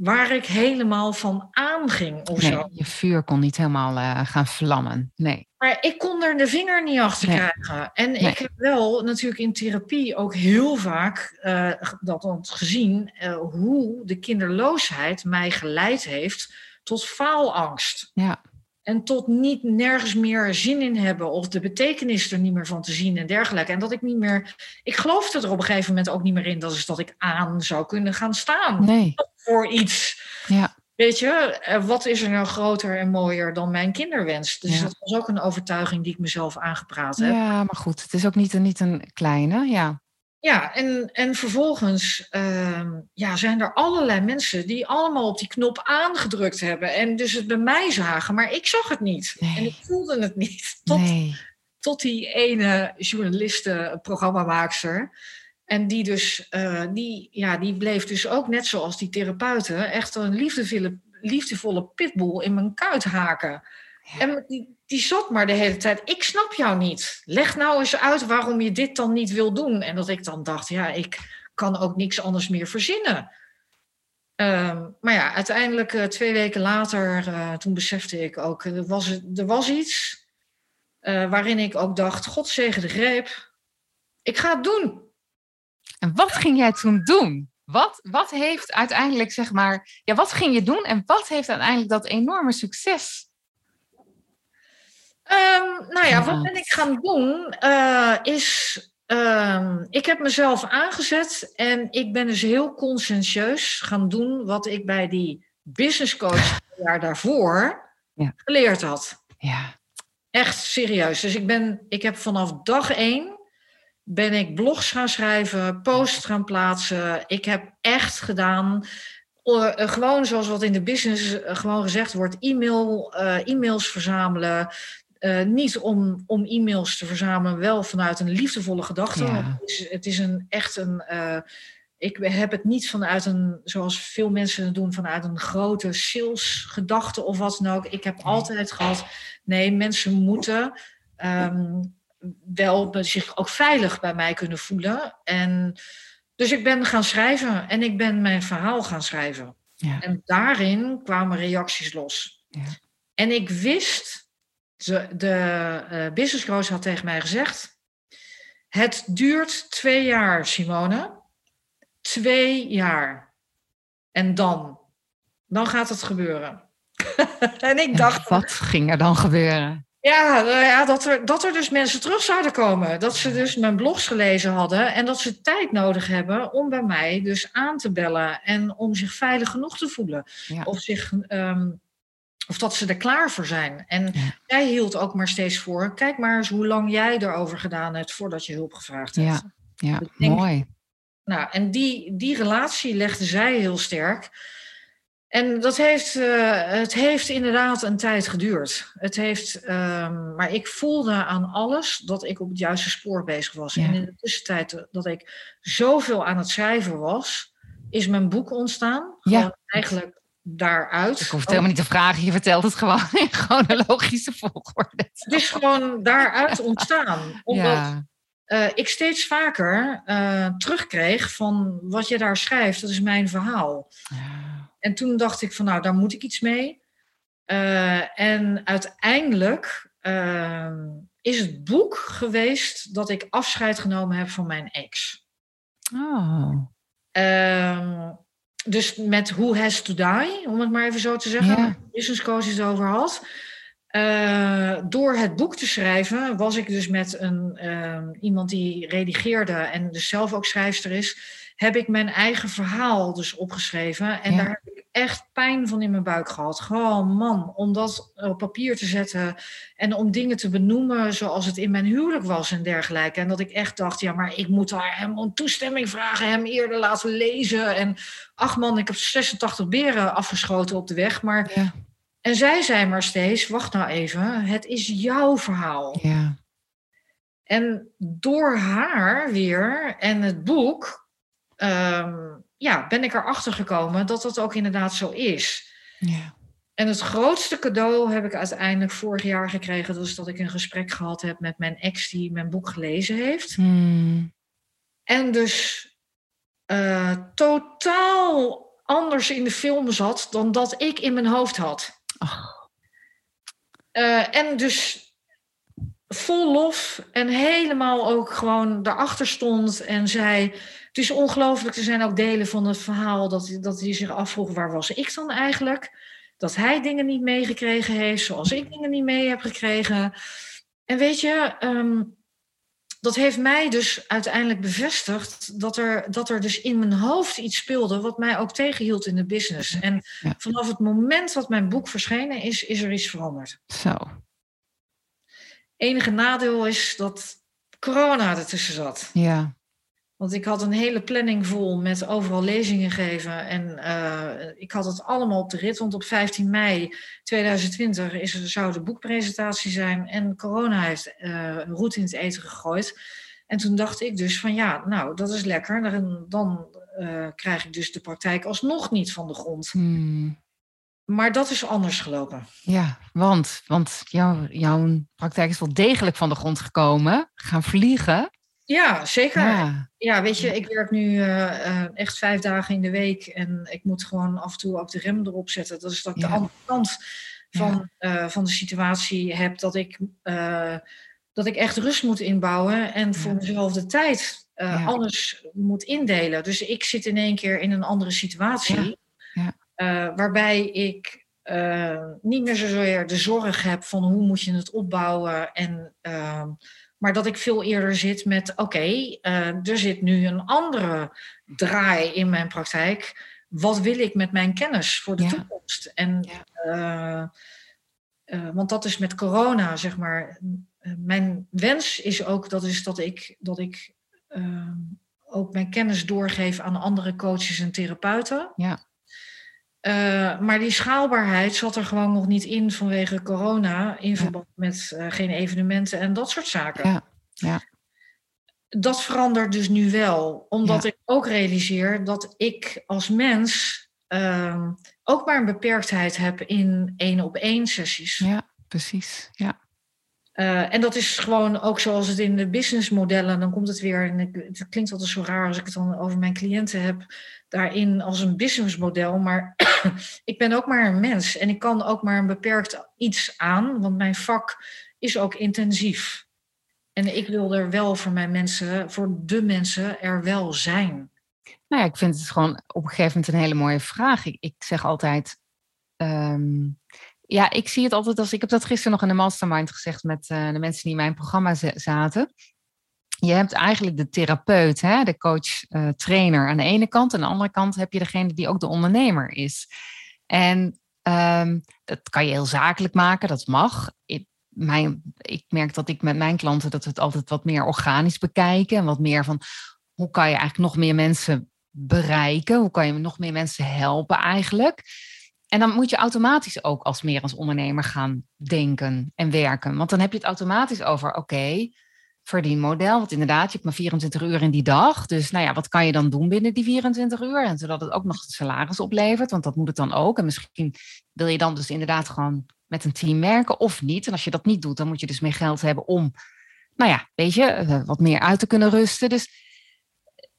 waar ik helemaal van aanging of Nee, zo. je vuur kon niet helemaal eh, gaan vlammen. Nee. Maar ik kon er de vinger niet achter Nee. krijgen. En Nee. ik heb wel natuurlijk in therapie ook heel vaak eh, dat gezien eh, hoe de kinderloosheid mij geleid heeft tot faalangst. Ja. En tot niet nergens meer zin in hebben of de betekenis er niet meer van te zien en dergelijke. En dat ik niet meer. Ik geloofde er op een gegeven moment ook niet meer in dat, is dat ik aan zou kunnen gaan staan Nee. voor iets. Ja. Weet je, eh, wat is er nou groter en mooier dan mijn kinderwens? Dus Ja. dat was ook een overtuiging die ik mezelf aangepraat heb. Ja, maar goed. Het is ook niet, een- niet een kleine. Ja. Ja, en, en vervolgens ehm, ja, zijn er allerlei mensen die allemaal op die knop aangedrukt hebben. En dus het bij mij zagen, maar ik zag het niet. Nee. En ik voelde het niet. Tot, Nee. tot die ene journaliste, programmamaakster. En die dus, eh, die, ja, die bleef dus ook net zoals die therapeuten echt een liefdevolle, liefdevolle pitbull in mijn kuit haken. Ja. En die, die zat maar de hele tijd, ik snap jou niet. Leg nou eens uit waarom je dit dan niet wil doen. En dat ik dan dacht, ja, ik kan ook niks anders meer verzinnen. Ehm, maar ja, uiteindelijk eh, twee weken later, eh, toen besefte ik ook, er was, er was iets eh, waarin ik ook dacht, God zegen de greep. Ik ga het doen. En wat ging jij toen doen? Wat, wat heeft uiteindelijk, zeg maar, ja, wat ging je doen en wat heeft uiteindelijk dat enorme succes? Ehm, nou ja, wat ben ik gaan doen? eh, is, ehm, ik heb mezelf aangezet en ik ben dus heel conscientieus gaan doen wat ik bij die business coach een jaar daarvoor Ja. geleerd had. Ja, Echt serieus. Dus ik, ben, ik heb vanaf dag één ben ik blogs gaan schrijven, posts gaan plaatsen. Ik heb echt gedaan, eh, gewoon zoals wat in de business eh, gewoon gezegd wordt, e-mail, e-mails verzamelen. Eh, niet om, om e-mails te verzamelen, wel vanuit een liefdevolle gedachte. Ja. Het, is, het is een echt een. eh, ik heb het niet vanuit een, zoals veel mensen het doen, vanuit een grote salesgedachte of wat dan ook. Ik heb altijd gehad, nee, mensen moeten ehm, wel zich ook veilig bij mij kunnen voelen. En dus ik ben gaan schrijven en ik ben mijn verhaal gaan schrijven. ja, En daarin kwamen reacties los. Ja. En ik wist, de, coach had tegen mij gezegd: Het duurt twee jaar, Simone. Twee jaar. En dan, dan gaat het gebeuren. en ik dacht, wat ging er dan gebeuren? ja, nou ja dat, er, dat er dus mensen terug zouden komen. Dat ze dus mijn blogs gelezen hadden en dat ze tijd nodig hebben om bij mij dus aan te bellen en om zich veilig genoeg te voelen. Ja. Of, zich, ehm, of dat ze er klaar voor zijn. En Ja. jij hield ook maar steeds voor, kijk maar eens hoe lang jij erover gedaan hebt voordat je hulp gevraagd hebt. Ja, ja, Ik denk- mooi. Nou, en die, die relatie legde zij heel sterk. En dat heeft, eh, het heeft inderdaad een tijd geduurd. Het heeft, ehm, maar ik voelde aan alles dat ik op het juiste spoor bezig was. Ja. En in de tussentijd dat ik zoveel aan het schrijven was, is mijn boek ontstaan. Ja. Gewoon eigenlijk daaruit. Ik hoef het helemaal niet te vragen, je vertelt het gewoon in chronologische volgorde. Het is gewoon daaruit ontstaan. Omdat Ja, eh, ik steeds vaker eh, terugkreeg van wat je daar schrijft, dat is mijn verhaal. ja, En toen dacht ik van nou, daar moet ik iets mee. Eh, en uiteindelijk ehm, is het boek geweest dat ik afscheid genomen heb van mijn ex. oh, Ehm, dus met Who Has To Die, om het maar even zo te zeggen, Ja. business coach het over had. Eh, door het boek te schrijven was ik dus met een, ehm, iemand die redigeerde en dus zelf ook schrijfster is, heb ik mijn eigen verhaal dus opgeschreven. En Ja. daar heb ik echt pijn van in mijn buik gehad. Gewoon man, om dat op papier te zetten en om dingen te benoemen zoals het in mijn huwelijk was en dergelijke. En dat ik echt dacht, ja, maar ik moet daar hem om toestemming vragen, hem eerder laten lezen. En ach man, ik heb 86 beren afgeschoten op de weg, maar ja, En zij zei maar steeds, wacht nou even, het is jouw verhaal. Ja. En door haar weer en het boek, ehm, ja, ben ik erachter gekomen dat dat ook inderdaad zo is. Ja. En het grootste cadeau heb ik uiteindelijk vorig jaar gekregen. Dat is dat ik een gesprek gehad heb met mijn ex die mijn boek gelezen heeft. Hmm. En dus eh, totaal anders in de film zat dan dat ik in mijn hoofd had. Ach. Eh, en dus vol lof en helemaal ook gewoon daarachter stond en zei... Het is ongelooflijk, er zijn ook delen van het verhaal dat, dat hij zich afvroeg... waar was ik dan eigenlijk? Dat hij dingen niet meegekregen heeft, zoals ik dingen niet mee heb gekregen. En weet je, ehm, dat heeft mij dus uiteindelijk bevestigd dat er, dat er dus in mijn hoofd iets speelde wat mij ook tegenhield in de business. En Ja. vanaf het moment dat mijn boek verschenen is, is er iets veranderd. Zo. Enige nadeel is dat corona ertussen zat. Ja. Want ik had een hele planning vol met overal lezingen geven. En eh, ik had het allemaal op de rit. Want op 15 mei 2020 is er, zou de boekpresentatie zijn. En corona heeft eh roet in het eten gegooid. En toen dacht ik dus van ja, nou dat is lekker. Dan, dan eh, krijg ik dus de praktijk alsnog niet van de grond. Hmm. Maar dat is anders gelopen. Ja, want, want jouw, jouw praktijk is wel degelijk van de grond gekomen. Gaan vliegen. Ja, zeker. Ja. Ja, weet je, ik werk nu eh, eh, echt vijf dagen in de week en ik moet gewoon af en toe ook de rem erop zetten. Dat is dat ik Ja. de andere kant van, eh, van de situatie heb, dat ik, dat ik echt rust moet inbouwen en voor mezelf de tijd anders moet indelen. Dus ik zit in één keer in een andere situatie, waarbij ik niet meer zozeer de zorg heb van hoe moet je het opbouwen en... maar dat ik veel eerder zit met: oké, eh, er zit nu een andere draai in mijn praktijk. Wat wil ik met mijn kennis voor de Ja. toekomst? En, Ja. eh, eh, want dat is met corona, zeg maar. mijn wens is ook dat, is dat ik, dat ik ook mijn kennis doorgeef aan andere coaches en therapeuten. Ja. Eh, maar die schaalbaarheid zat er gewoon nog niet in vanwege corona, in Ja. verband met eh, geen evenementen en dat soort zaken. Ja. Dat verandert dus nu wel, omdat Ja. ik ook realiseer dat ik als mens ehm, ook maar een beperktheid heb in één op één sessies. Ja, precies. Ja. Eh, en dat is gewoon ook zoals het in de businessmodellen, dan komt het weer, en het klinkt altijd zo raar als ik het dan over mijn cliënten heb, daarin als een businessmodel, maar ik ben ook maar een mens en ik kan ook maar een beperkt iets aan, want mijn vak is ook intensief. En ik wil er wel voor mijn mensen, voor de mensen er wel zijn. Nou ja, ik vind het gewoon op een gegeven moment een hele mooie vraag. Ik, ik zeg altijd. ehm, ja, ik zie het altijd als. Ik heb dat gisteren nog in de mastermind gezegd met eh, de mensen die in mijn programma za- zaten. Je hebt eigenlijk de therapeut, hè, de coach, eh, trainer aan de ene kant. En aan de andere kant heb je degene die ook de ondernemer is. En ehm, dat kan je heel zakelijk maken, dat mag. Ik, mijn, ik merk dat ik met mijn klanten dat we het altijd wat meer organisch bekijken. En wat meer van hoe kan je eigenlijk nog meer mensen bereiken? Hoe kan je nog meer mensen helpen eigenlijk? En dan moet je automatisch ook als meer als ondernemer gaan denken en werken. Want dan heb je het automatisch over, oké, verdienmodel. Want inderdaad, je hebt maar 24 uur in die dag. Dus nou ja, wat kan je dan doen binnen die 24 uur? En zodat het ook nog salaris oplevert, want dat moet het dan ook. En misschien wil je dan dus inderdaad gewoon met een team werken of niet. En als je dat niet doet, dan moet je dus meer geld hebben om, nou ja, weet je, eh, wat meer uit te kunnen rusten. Dus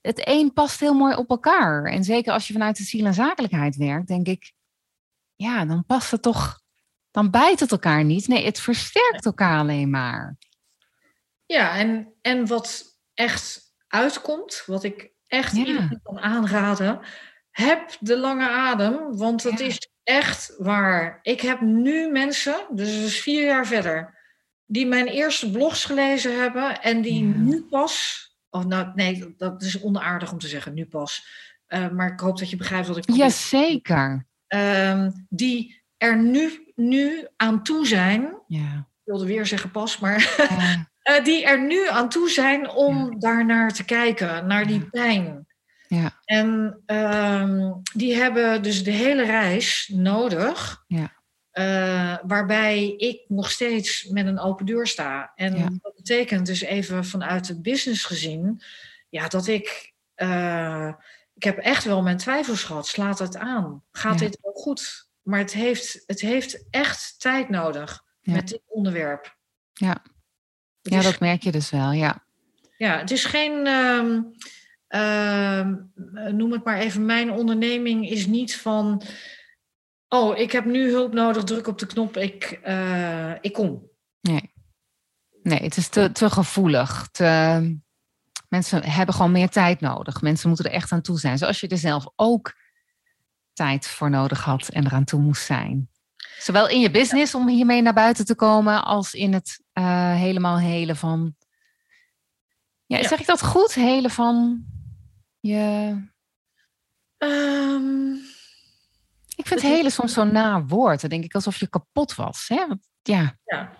het een past heel mooi op elkaar. En zeker als je vanuit de ziel en zakelijkheid werkt, denk ik, ja, dan past het toch, dan bijt het elkaar niet. Nee, het versterkt elkaar alleen maar. Ja, en, en wat echt uitkomt, wat ik echt Ja. iedereen kan aanraden, heb de lange adem, want het Ja. is echt waar. Ik heb nu mensen, dus dat is vier jaar verder, die mijn eerste blogs gelezen hebben en die Ja. nu pas, of nou nee, dat is onaardig om te zeggen, nu pas, Eh, maar ik hoop dat je begrijpt wat ik bedoel. Jazeker. Ehm, die er nu, nu aan toe zijn, Ja. ik wilde weer zeggen pas, maar Ja. eh, die er nu aan toe zijn om daarnaar te kijken, naar die Ja. pijn. Ja. En ehm, die hebben dus de hele reis nodig Ja. Uh, waarbij ik nog steeds met een open deur sta. En Ja. dat betekent dus even vanuit het business gezien, ja, dat ik, eh, ik heb echt wel mijn twijfels gehad. Slaat het aan? Gaat Ja. dit wel goed? Maar het heeft, het heeft echt tijd nodig Ja. met dit onderwerp. Ja. Het Ja, is dat merk je dus wel, ja. ja, het is geen, ehm, ehm, noem het maar even, mijn onderneming is niet van, oh, ik heb nu hulp nodig, druk op de knop, ik, eh, ik kom. Nee. Nee, het is te, te gevoelig. Te, mensen hebben gewoon meer tijd nodig. Mensen moeten er echt aan toe zijn. Zoals je er zelf ook tijd voor nodig had en eraan toe moest zijn. Zowel in je business om hiermee naar buiten te komen, als in het eh, helemaal helen van. Ja, Ja. zeg ik dat goed? Helen van je. Ehm, Ik vind is- helen soms zo'n naar woord. Dan denk ik alsof je kapot was. Hè? Ja, ja.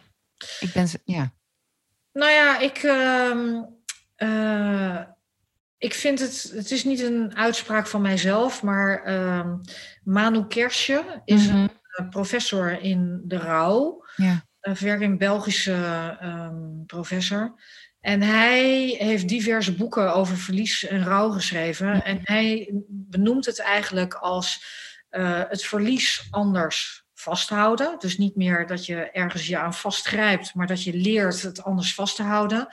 ik ben. Ja. Nou ja, ik, ehm, eh, ik vind het, het is niet een uitspraak van mijzelf, maar ehm, Manu Kersje is Mhm. een professor in de rouw. Ja. een verin Belgische ehm, professor. En hij heeft diverse boeken over verlies en rouw geschreven. En hij benoemt het eigenlijk als eh, het verlies anders vasthouden. Dus niet meer dat je ergens je aan vastgrijpt, maar dat je leert het anders vast te houden.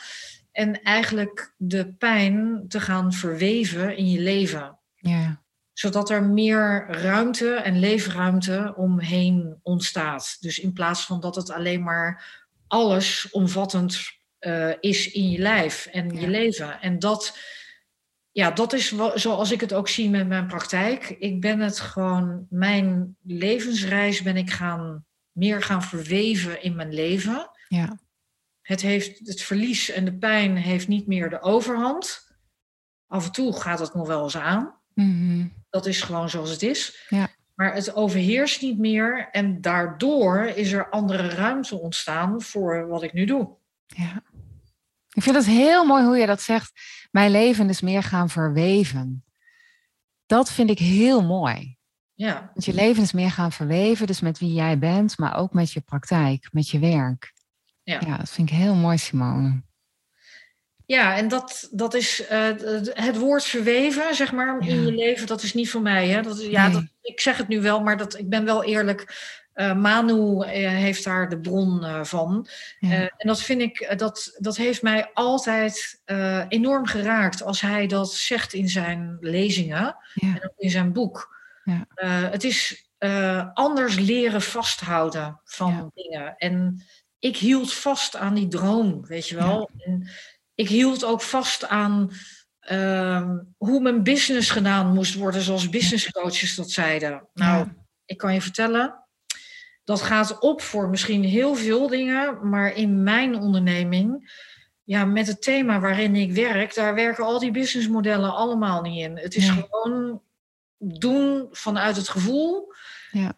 En eigenlijk de pijn te gaan verweven in je leven ja. zodat er meer ruimte en leefruimte omheen ontstaat. Dus in plaats van dat het alleen maar alles omvattend eh, is in je lijf en Ja. je leven. En dat, ja, dat is zoals ik het ook zie met mijn praktijk. Ik ben het gewoon, mijn levensreis ben ik gaan meer gaan verweven in mijn leven. Ja. Het, heeft, het verlies en de pijn heeft niet meer de overhand. Af en toe gaat het nog wel eens aan. Mhm. Dat is gewoon zoals het is. Ja. Maar het overheerst niet meer. En daardoor is er andere ruimte ontstaan voor wat ik nu doe. Ja. Ik vind het heel mooi hoe je dat zegt. Mijn leven is meer gaan verweven. Dat vind ik heel mooi. Ja, Want je leven is meer gaan verweven, dus met wie jij bent, maar ook met je praktijk, met je werk. Ja. ja dat vind ik heel mooi, Simone. ja en dat, dat is eh, het- woord verweven, zeg maar, in je leven. Dat is niet voor mij. Hè? Dat, ja, Nee. dat, ik zeg het nu wel, maar dat, ik ben wel eerlijk. Eh, Manu eh, heeft daar de bron van. Ja. En dat vind ik, dat, dat heeft mij altijd enorm geraakt als hij dat zegt in zijn lezingen. ja. en ook in zijn boek. Ja. Het is anders leren vasthouden van dingen. En ik hield vast aan die droom, weet je wel. En ik hield ook vast aan ehm, hoe mijn business gedaan moest worden, zoals business coaches dat zeiden. Nou, Ja. ik kan je vertellen, dat gaat op voor misschien heel veel dingen, maar in mijn onderneming, ja, met het thema waarin ik werk, daar werken al die businessmodellen allemaal niet in. Het is gewoon doen vanuit het gevoel. Ja.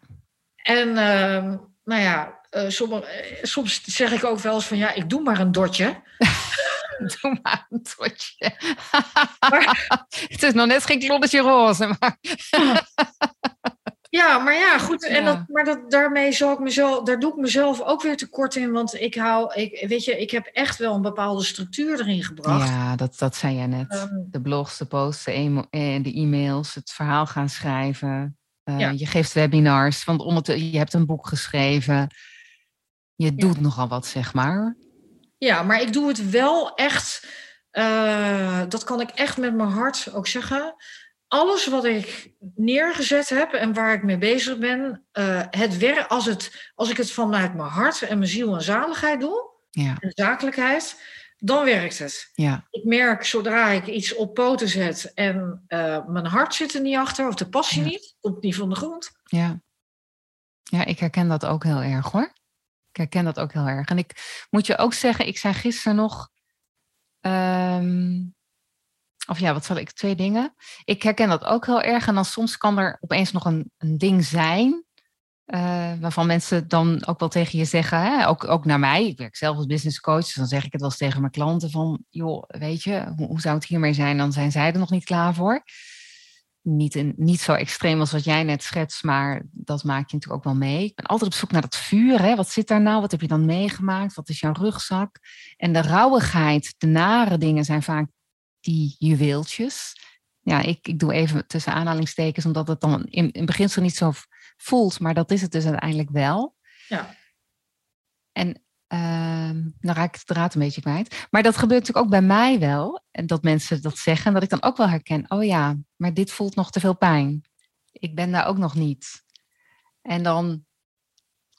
En ehm, nou ja, eh, sommige, eh, soms zeg ik ook wel eens van ja, ik doe maar een dotje. Doe maar een totje. het is nog net geen kloddetje roze, maar Ja, maar ja, goed. En Ja. dat, maar dat, daarmee zal ik mezelf, daar doe ik mezelf ook weer tekort in. Want ik hou, ik, weet je, ik heb echt wel een bepaalde structuur erin gebracht. ja, dat, dat zei jij net. Ehm, De blogs, de posts, de, eh, de e-mails, het verhaal gaan schrijven. Ja. Je geeft webinars, want om het, je hebt een boek geschreven. Je doet nogal wat, zeg maar. Ja, maar ik doe het wel echt. eh, dat kan ik echt met mijn hart ook zeggen. Alles wat ik neergezet heb en waar ik mee bezig ben, eh, het werk, als, het, als ik het vanuit mijn hart en mijn ziel en zaligheid doe, Ja, en zakelijkheid, dan werkt het. ja, Ik merk zodra ik iets op poten zet en eh, mijn hart zit er niet achter, of de passie Ja. niet, komt niet van de grond. ja. Ja, ik herken dat ook heel erg hoor. Ik herken dat ook heel erg. En ik moet je ook zeggen, ik zei gisteren nog. ehm, of ja, wat zal ik? Twee dingen. Ik herken dat ook heel erg. En dan soms kan er opeens nog een, een ding zijn. eh, waarvan mensen dan ook wel tegen je zeggen, hè, ook, ook naar mij. Ik werk zelf als business coach. Dus dan zeg ik het wel eens tegen mijn klanten van, joh, weet je, hoe, hoe zou het hiermee zijn? Dan zijn zij er nog niet klaar voor. Niet, in, niet zo extreem als wat jij net schetst, maar dat maak je natuurlijk ook wel mee. Ik ben altijd op zoek naar dat vuur. Hè? Wat zit daar nou? Wat heb je dan meegemaakt? Wat is jouw rugzak? En de rauwigheid, de nare dingen zijn vaak die juweeltjes. Ja, ik, ik doe even tussen aanhalingstekens, omdat het dan in, in beginsel niet zo voelt, maar dat is het dus uiteindelijk wel. Ja. En Ehm, dan raak ik de draad een beetje kwijt. Maar dat gebeurt natuurlijk ook bij mij wel. En dat mensen dat zeggen. Dat ik dan ook wel herken. Oh ja, maar dit voelt nog te veel pijn. Ik ben daar ook nog niet. En dan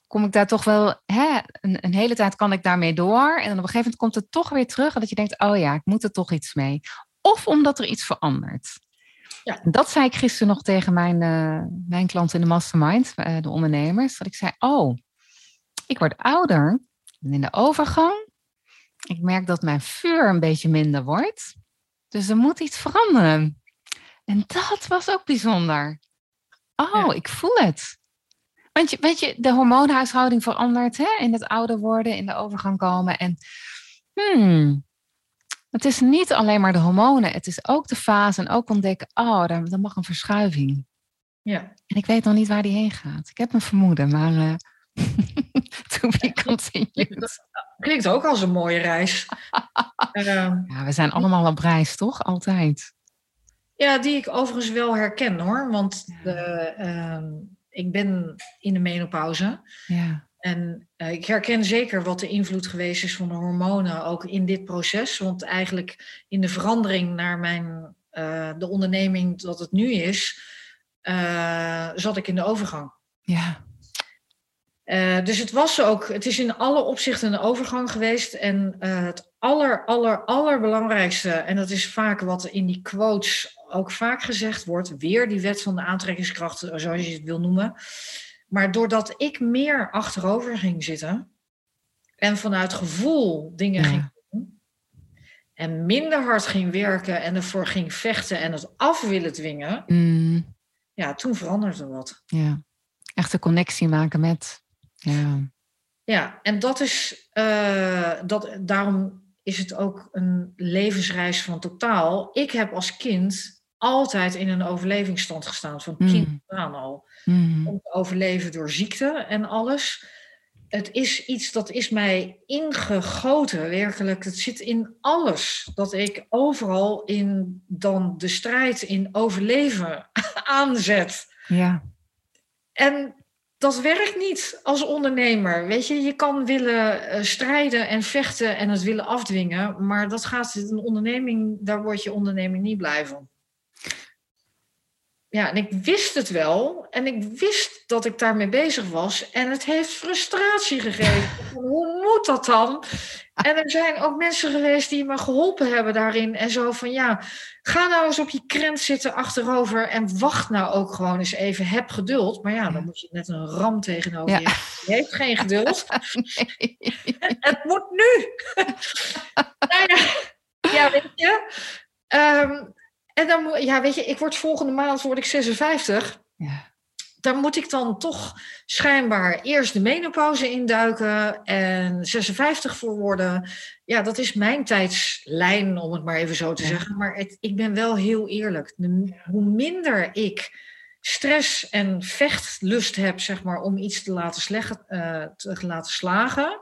kom ik daar toch wel... Hè, een, een hele tijd kan ik daarmee door. En dan op een gegeven moment komt het toch weer terug. En dat je denkt, oh ja, ik moet er toch iets mee. Of omdat er iets verandert. Ja. Dat zei ik gisteren nog tegen mijn, uh, mijn klanten in de mastermind. Uh, de ondernemers. Dat ik zei, oh, ik word ouder in de overgang, ik merk dat mijn vuur een beetje minder wordt. Dus er moet iets veranderen. En dat was ook bijzonder. Oh, ik voel het. Want je, weet je, de hormoonhuishouding verandert hè? in het ouder worden, in de overgang komen. En hmm, het is niet alleen maar de hormonen, het is ook de fase en ook ontdekken, oh, daar, mag een verschuiving. Ja. En ik weet nog niet waar die heen gaat. Ik heb een vermoeden, maar uh, to be continued. Klinkt ook als een mooie reis. Ehm, ja, we zijn allemaal op reis, toch? Altijd. Ja, die ik overigens wel herken hoor. Want de, ehm, ik ben in de menopauze. Ja. En uh, ik herken zeker wat de invloed geweest is van de hormonen ook in dit proces. Want eigenlijk in de verandering naar mijn, uh, de onderneming dat het nu is, zat ik in de overgang. Ja. Uh, dus het was ook, het is in alle opzichten een overgang geweest. En uh, het aller, aller, allerbelangrijkste, en dat is vaak wat in die quotes ook vaak gezegd wordt, weer die wet van de aantrekkingskracht, zoals je het wil noemen. Maar doordat ik meer achterover ging zitten en vanuit gevoel dingen ja. ging doen en minder hard ging werken en ervoor ging vechten en het af willen dwingen, mm. ja, toen veranderde wat. Ja, echt een connectie maken met ja, ja en dat is, uh, dat, daarom is het ook een levensreis van totaal. Ik heb als kind altijd in een overlevingsstand gestaan, van mm. kind aan al. Mm. Om te overleven door ziekte en alles. Het is iets dat is mij ingegoten, werkelijk. Het zit in alles. Dat ik overal in dan de strijd in overleven aanzet. Ja. En dat werkt niet als ondernemer. Weet je, je kan willen uh, strijden en vechten en het willen afdwingen, maar dat gaat een onderneming, daar wordt je onderneming niet blij van. Ja, en ik wist het wel en ik wist dat ik daarmee bezig was en het heeft frustratie gegeven. Hoe moet dat dan? En er zijn ook mensen geweest die me geholpen hebben daarin. En zo van ja, ga nou eens op je krent zitten achterover. En wacht nou ook gewoon eens even. Heb geduld. Maar ja, dan moet je net een ram tegenover ja. je. Je heeft geen geduld. Nee. Het moet nu. nou ja, ja, weet je. Um, en dan, ja, weet je, ik word volgende maand word ik 56. Ja daar moet ik dan toch schijnbaar eerst de menopauze induiken en 56 voor worden. Ja, dat is mijn tijdslijn, om het maar even zo te zeggen. Maar het, ik ben wel heel eerlijk. hoe minder ik stress en vechtlust heb, zeg maar, om iets te laten, sleggen, uh, te laten slagen,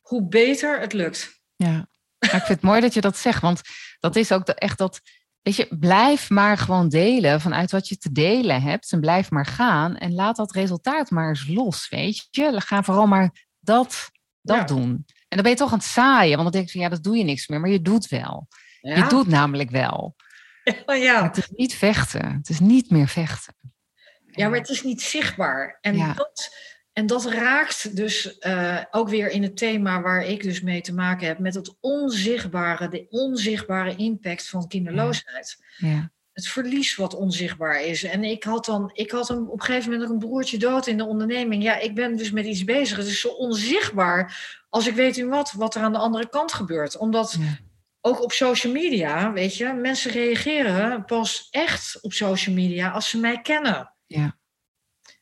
hoe beter het lukt. Ja, ik vind het mooi dat je dat zegt, want dat is ook echt dat Weet je, blijf maar gewoon delen vanuit wat je te delen hebt. En blijf maar gaan. En laat dat resultaat maar eens los, weet je. Ga vooral maar dat, dat ja. doen. En dan ben je toch aan het saaien. Want dan denk je van, ja, dat doe je niks meer. Maar je doet wel. Ja. Je doet namelijk wel. Ja. het is niet vechten. Het is niet meer vechten. Ja, maar het is niet zichtbaar. En dat en dat raakt dus uh, ook weer in het thema waar ik dus mee te maken heb, met het onzichtbare, de onzichtbare impact van kinderloosheid. Ja. Ja. Het verlies wat onzichtbaar is. En ik had dan, ik had een, op een gegeven moment een broertje dood in de onderneming. Ja, ik ben dus met iets bezig. Het is zo onzichtbaar als ik weet u wat, wat er aan de andere kant gebeurt. Omdat ja. ook op social media, weet je, mensen reageren pas echt op social media als ze mij kennen. Ja.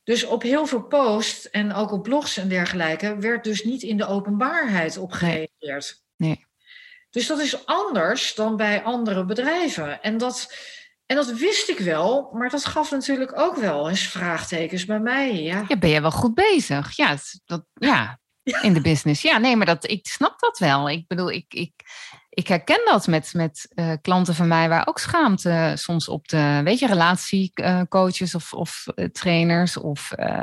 Dus op heel veel posts en ook op blogs en dergelijke werd dus niet in de openbaarheid op gereageerd. Nee. Dus dat is anders dan bij andere bedrijven. En dat, En dat wist ik wel, maar dat gaf natuurlijk ook wel eens vraagtekens bij mij. Ja, Ja, ben je wel goed bezig? Ja, dat, ja, in de business. Ja, nee, maar dat, ik snap dat wel. Ik bedoel, ik, ik, ik herken dat met, met eh, klanten van mij waar ook schaamte soms op de, weet je, relatiecoaches of, of eh, trainers of, eh,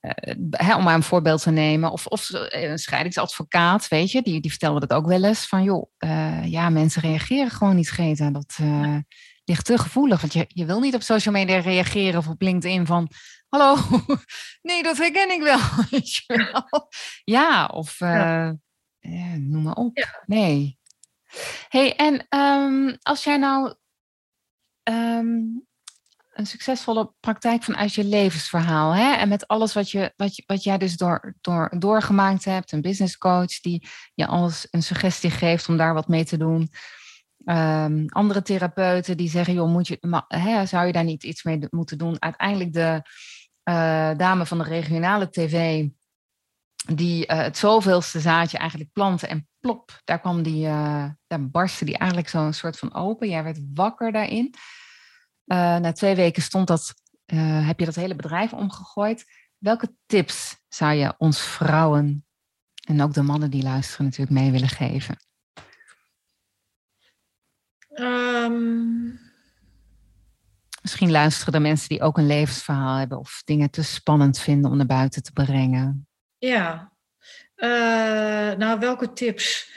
eh, hè, om maar een voorbeeld te nemen, of, of eh, een scheidingsadvocaat, weet je, die, die vertelde dat ook wel eens van, joh, eh, ja, mensen reageren gewoon niet, Greta. Dat eh, ligt te gevoelig, want je, je wil niet op social media reageren of op LinkedIn van, hallo, nee, dat herken ik wel. weet je wel. ja, of eh, eh, noem maar op. Nee. Hey, en ehm, als jij nou ehm, een succesvolle praktijk vanuit je levensverhaal, hè, en met alles wat, je, wat, je, wat jij dus door, door, doorgemaakt hebt, een business coach die je alles een suggestie geeft om daar wat mee te doen. Ehm, andere therapeuten die zeggen, joh, moet je, ma- hè, zou je daar niet iets mee moeten doen? Uiteindelijk de eh, dame van de regionale tv, die eh, het zoveelste zaadje eigenlijk plantte en plop, daar kwam die, eh, daar barstte die eigenlijk zo'n soort van open. Jij werd wakker daarin. Eh, na twee weken stond dat, eh, heb je dat hele bedrijf omgegooid. Welke tips zou je ons vrouwen en ook de mannen die luisteren natuurlijk mee willen geven? Ehm, Misschien luisteren er mensen die ook een levensverhaal hebben of dingen te spannend vinden om naar buiten te brengen. ja. Eh, nou, welke tips?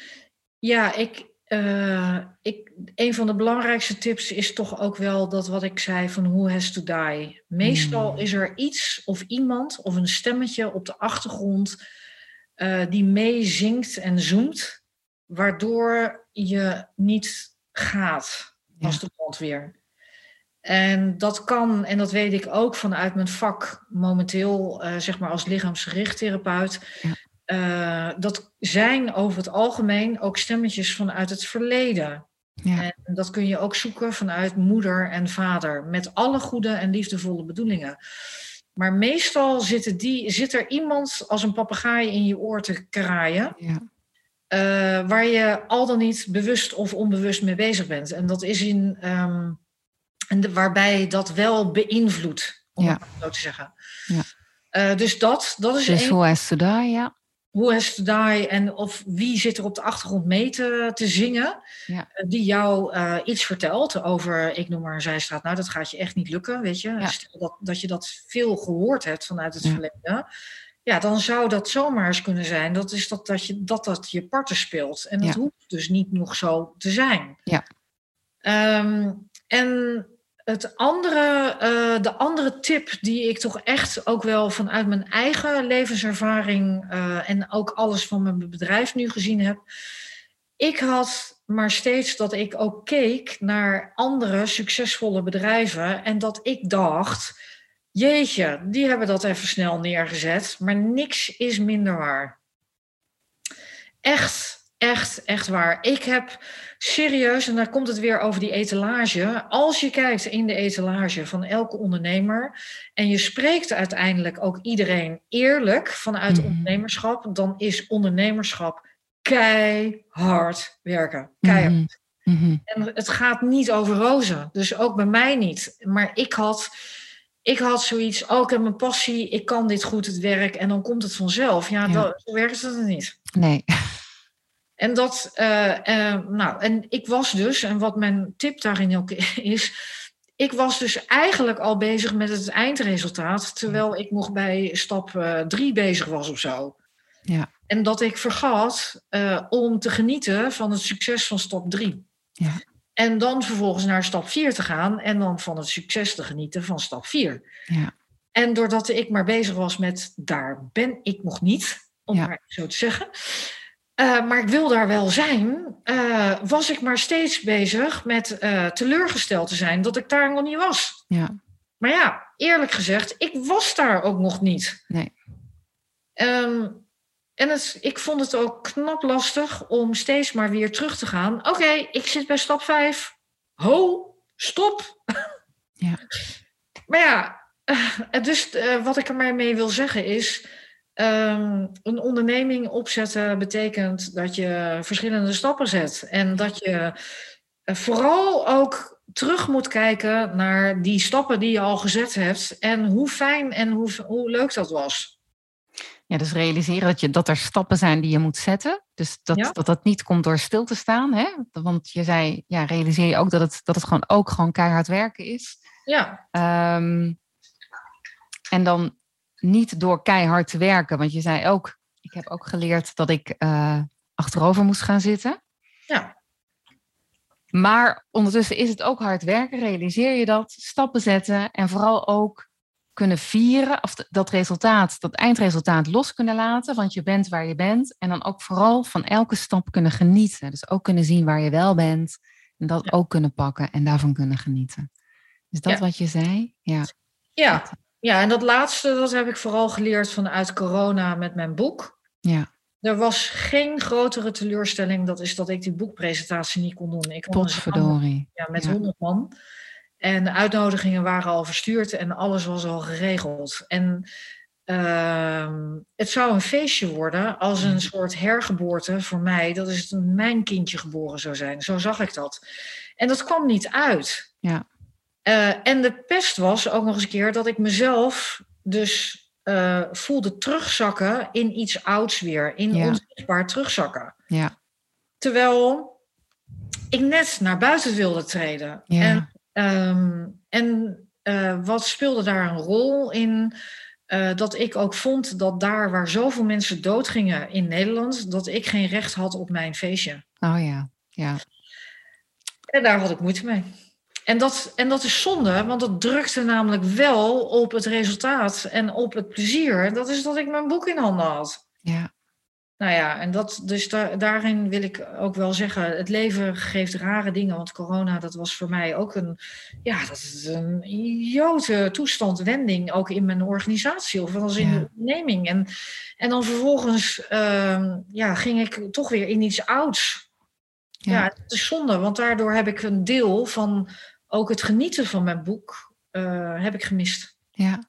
Ja, ik, eh, ik, een van de belangrijkste tips is toch ook wel dat wat ik zei van who has to die. Meestal Hmm. is er iets of iemand of een stemmetje op de achtergrond eh, die meezingt en zoemt, waardoor je niet gaat Ja. als de brandweer. En dat kan, en dat weet ik ook vanuit mijn vak momenteel, zeg maar als lichaamsgericht therapeut. Ja. Eh, dat zijn over het algemeen ook stemmetjes vanuit het verleden. Ja. En dat kun je ook zoeken vanuit moeder en vader, met alle goede en liefdevolle bedoelingen. Maar meestal zitten die, zit er iemand als een papegaai in je oor te kraaien, Ja. eh, waar je al dan niet bewust of onbewust mee bezig bent. En dat is in, ehm, en de- waarbij dat wel beïnvloedt, om Ja. het zo te zeggen. Ja. Eh, dus dat, dat is Dus to die, ja. Hoe has to die en of wie zit er op de achtergrond mee te, te zingen, Ja. eh, die jou eh, iets vertelt over, ik noem maar een zijstraat, nou dat gaat je echt niet lukken, weet je. Ja. Stel dat, dat je dat veel gehoord hebt vanuit het Ja. verleden, ja, dan zou dat zomaar eens kunnen zijn dat, is dat, dat, je, dat dat je parten speelt. En dat hoeft dus niet nog zo te zijn. Ja. Ehm, en het andere, eh, de andere tip die ik toch echt ook wel vanuit mijn eigen levenservaring eh, en ook alles van mijn bedrijf nu gezien heb. Ik had maar steeds dat ik ook keek naar andere succesvolle bedrijven en dat ik dacht, jeetje, die hebben dat even snel neergezet, maar niks is minder waar. Echt, echt, echt waar. Ik heb serieus, en daar komt het weer over die etalage. Als je kijkt in de etalage van elke ondernemer en je spreekt uiteindelijk ook iedereen eerlijk vanuit Mhm. ondernemerschap, dan is ondernemerschap keihard werken. Keihard. Mhm. Mhm. En het gaat niet over rozen. Dus ook bij mij niet. Maar ik had, ik had zoiets, oh, ik heb mijn passie, ik kan dit goed, het werk. En dan komt het vanzelf. Ja, Ja. Dat, zo werkt het niet. Nee. En dat, eh, eh, nou, en ik was dus, en wat mijn tip daarin ook is, ik was dus eigenlijk al bezig met het eindresultaat, terwijl ik nog bij stap eh, drie bezig was of zo. Ja. En dat ik vergat eh, om te genieten van het succes van stap drie. Ja. En dan vervolgens naar stap 4 te gaan en dan van het succes te genieten van stap 4. Ja. En doordat ik maar bezig was met daar ben ik nog niet, om Ja. maar zo te zeggen. Eh, maar ik wil daar wel zijn, eh, was ik maar steeds bezig met eh, teleurgesteld te zijn dat ik daar nog niet was. Ja. Maar ja, eerlijk gezegd, ik was daar ook nog niet. Nee. Ehm, en het, ik vond het ook knap lastig om steeds maar weer terug te gaan. Oké, ik zit bij stap 5. Ho, stop. Ja. Maar ja, dus wat ik er maar mee wil zeggen is... ehm, een onderneming opzetten betekent dat je verschillende stappen zet. En dat je vooral ook terug moet kijken naar die stappen die je al gezet hebt en hoe fijn en hoe, hoe leuk dat was. Ja, dus realiseren dat, je, dat er stappen zijn die je moet zetten. Dus dat, dat dat niet komt door stil te staan. Hè? Want je zei, ja, realiseer je ook dat het, dat het gewoon ook gewoon keihard werken is. Ja. Ehm, en dan niet door keihard te werken. Want je zei ook, ik heb ook geleerd dat ik uh, achterover moest gaan zitten. Ja. Maar ondertussen is het ook hard werken. Realiseer je dat, stappen zetten en vooral ook kunnen vieren, of dat resultaat, dat eindresultaat los kunnen laten, want je bent waar je bent. En dan ook vooral van elke stap kunnen genieten. Dus ook kunnen zien waar je wel bent en dat ook kunnen pakken en daarvan kunnen genieten. Is dat wat je zei? Ja. ja. Ja, en dat laatste, dat heb ik vooral geleerd vanuit corona met mijn boek. Ja. Er was geen grotere teleurstelling, dat is dat ik die boekpresentatie niet kon doen. Ik kon Potverdorie. Ja, met honderd man. En de uitnodigingen waren al verstuurd en alles was al geregeld. En uh, het zou een feestje worden als een soort hergeboorte voor mij. Dat is mijn kindje geboren zou zijn. Zo zag ik dat. En dat kwam niet uit. Ja. Uh, en de pest was ook nog eens een keer dat ik mezelf dus uh, voelde terugzakken in iets ouds weer. In ja. onzichtbaar terugzakken. Ja. Terwijl ik net naar buiten wilde treden. Ja. En Um, en uh, wat speelde daar een rol in? Uh, dat ik ook vond dat daar waar zoveel mensen doodgingen in Nederland, dat ik geen recht had op mijn feestje. Oh ja, ja. En daar had ik moeite mee. En dat, en dat is zonde, want dat drukte namelijk wel op het resultaat en op het plezier. Dat is dat ik mijn boek in handen had. Ja. Nou ja, en dat, dus daarin wil ik ook wel zeggen, het leven geeft rare dingen. Want corona, dat was voor mij ook een, ja, dat is een idiote toestand, wending, ook in mijn organisatie of als in de onderneming. En, en dan vervolgens uh, ja, ging ik toch weer in iets ouds. Ja. ja, het is zonde, want daardoor heb ik een deel van ook het genieten van mijn boek, uh, heb ik gemist. Ja,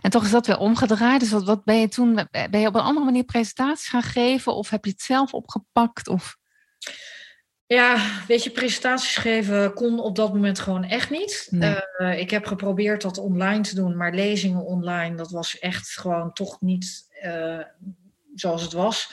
en toch is dat weer omgedraaid. Dus wat, wat ben je toen? Ben je op een andere manier presentaties gaan geven? Of heb je het zelf opgepakt? Of... Ja, weet je, presentaties geven kon op dat moment gewoon echt niet. Nee. Uh, ik heb geprobeerd dat online te doen, maar lezingen online, dat was echt gewoon toch niet uh, zoals het was.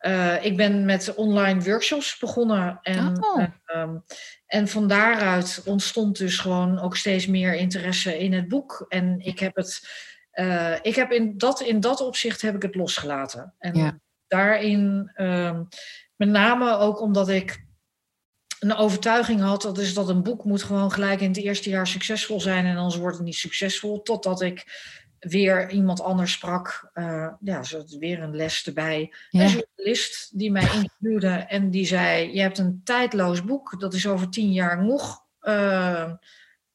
Uh, ik ben met online workshops begonnen. En, oh. um, en van daaruit ontstond dus gewoon ook steeds meer interesse in het boek. En ik heb het, uh, ik heb in dat, in dat opzicht heb ik het losgelaten. En ja. daarin, um, met name ook omdat ik een overtuiging had, dat is dat een boek moet gewoon gelijk in het eerste jaar succesvol zijn en anders wordt het niet succesvol. Totdat ik weer iemand anders sprak. Uh, ja, zo weer een les erbij. Ja. Een journalist die mij interviewde en die zei: Je hebt een tijdloos boek, dat is over tien jaar nog uh,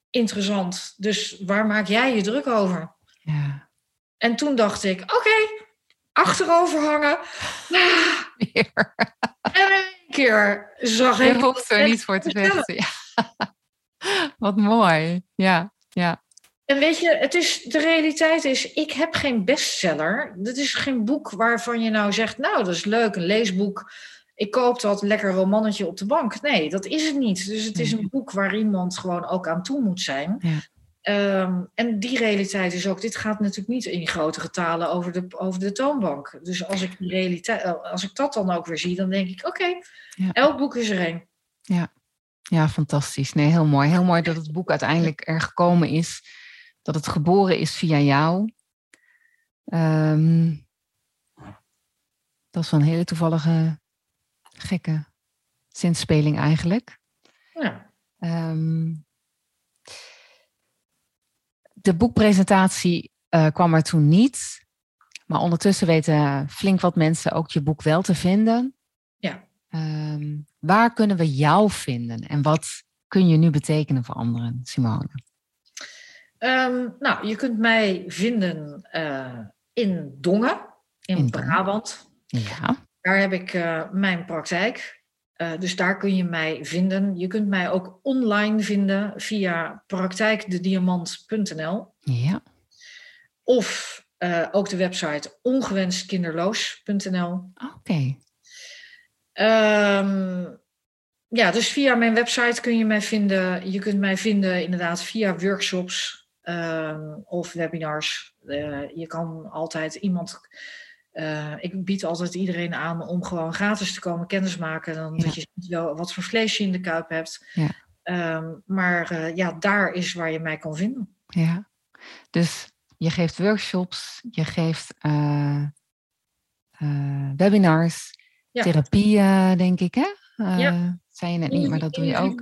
interessant. Dus waar maak jij je druk over? Ja. En toen dacht ik: Oké, okay, achterover hangen. Weer. En één keer zag ik. Je hoeft er niet voor te vechten. Ja. Wat mooi. Ja, ja. En weet je, het is, de realiteit is, ik heb geen bestseller. Dit is geen boek waarvan je nou zegt, nou, dat is leuk, een leesboek. Ik koop dat lekker romannetje op de bank. Nee, dat is het niet. Dus het is een boek waar iemand gewoon ook aan toe moet zijn. Ja. Um, en die realiteit is ook, dit gaat natuurlijk niet in grote getalen over de, over de toonbank. Dus als ik, die realiteit, als ik dat dan ook weer zie, dan denk ik, oké, okay, ja. elk boek is er één. Ja. ja, fantastisch. Nee, heel mooi. Heel mooi dat het boek uiteindelijk er gekomen is dat het geboren is via jou. Um, dat is wel een hele toevallige, gekke zinspeling eigenlijk. Ja. Um, de boekpresentatie uh, kwam er toen niet. Maar ondertussen weten flink wat mensen ook je boek wel te vinden. Ja. Um, waar kunnen we jou vinden? En wat kun je nu betekenen voor anderen, Simone? Um, nou, je kunt mij vinden uh, in Dongen, in, in Brabant. Ja. Daar heb ik uh, mijn praktijk. Uh, dus daar kun je mij vinden. Je kunt mij ook online vinden via praktijkdediamant.nl. Ja. Of ook de website ongewenstkinderloos.nl. Oké. Okay. Um, ja, dus via mijn website kun je mij vinden. Je kunt mij vinden inderdaad via workshops ehm, of webinars. Eh, je kan altijd iemand. Uh, ik bied altijd iedereen aan om gewoon gratis te komen kennismaken. Dan dat je ziet wel wat voor vlees je in de kuip hebt. Ja. Ehm, maar uh, ja, daar is waar je mij kan vinden. Ja, dus je geeft workshops, je geeft webinars, therapie, denk ik, hè? ja zei je net niet, maar dat doe je ook.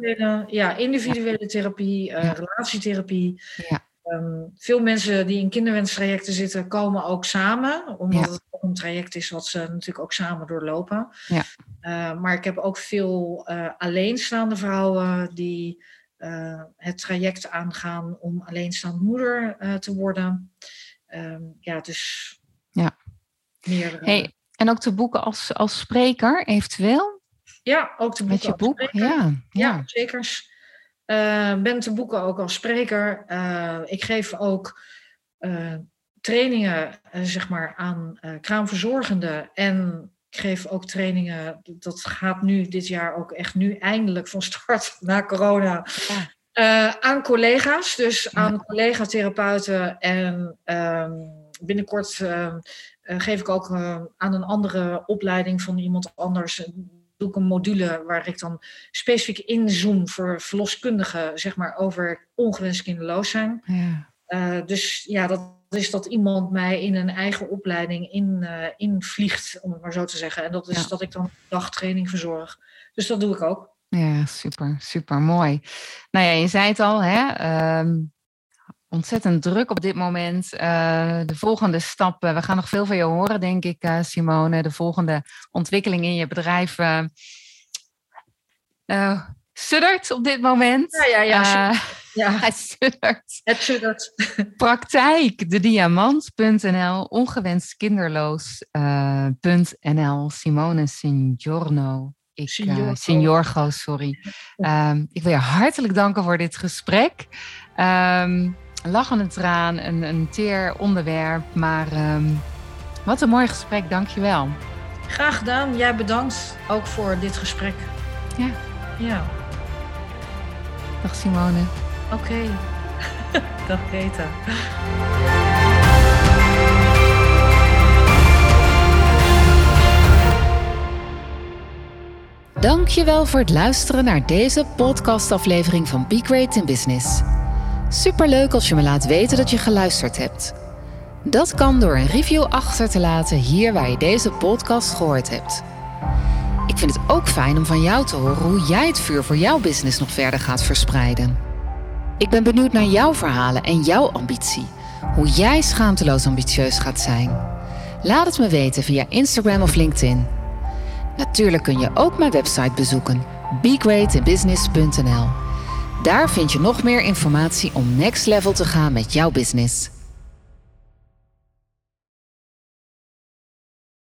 Ja, individuele therapie, relatietherapie. Ja. Ehm, veel mensen die in kinderwenstrajecten zitten, komen ook samen, omdat het ook een traject is wat ze natuurlijk ook samen doorlopen. Ja. Uh, maar ik heb ook veel uh, alleenstaande vrouwen die het traject aangaan om alleenstaande moeder te worden. Um, ja, dus ja. meer. Hey, en ook te boeken als, als spreker eventueel? Ja, ook te boeken. Met je boek, ja, ja. zeker. Uh, ben te boeken ook als spreker. Uh, ik geef ook uh, trainingen zeg maar, aan kraamverzorgenden. En ik geef ook trainingen, dat gaat nu dit jaar ook echt nu eindelijk van start na corona. Ja. aan collega's, dus aan collega-therapeuten. En ehm, binnenkort ehm, geef ik ook aan een andere opleiding van iemand anders doe ik een module waar ik dan specifiek inzoom voor verloskundigen, zeg maar, over ongewenst kinderloos zijn. Ja. Uh, dus ja, dat is dat iemand mij in een eigen opleiding in, uh, invliegt, om het maar zo te zeggen. En dat is dat ik dan dagtraining verzorg. Dus dat doe ik ook. Ja, super, super mooi. Nou ja, je zei het al, hè? Um, ontzettend druk op dit moment. Uh, de volgende stappen, we gaan nog veel van je horen, denk ik, uh, Simone. De volgende ontwikkeling in je bedrijf uh, suddert op dit moment. Ja, ja, ja. ja. Het suddert. Het suddert. Praktijk, de diamant.nl, ongewenst kinderloos.nl, Simone Signorno. Ik, Signorgo. Signorgo, sorry. Um, ik wil je hartelijk danken voor dit gesprek. Um, lachende traan, een, een teer onderwerp. Maar um, wat een mooi gesprek, dankjewel. Graag gedaan. Jij bedankt ook voor dit gesprek. Ja. Ja. Dag Simone. Oké. Okay. Dag Greta. Dankjewel voor het luisteren naar deze podcastaflevering van Be Great in Business. Superleuk als je me laat weten dat je geluisterd hebt. Dat kan door een review achter te laten hier waar je deze podcast gehoord hebt. Ik vind het ook fijn om van jou te horen hoe jij het vuur voor jouw business nog verder gaat verspreiden. Ik ben benieuwd naar jouw verhalen en jouw ambitie. Hoe jij schaamteloos ambitieus gaat zijn. Laat het me weten via Instagram of LinkedIn. Natuurlijk kun je ook mijn website bezoeken: begreatinbusiness.nl. Daar vind je nog meer informatie om next level te gaan met jouw business.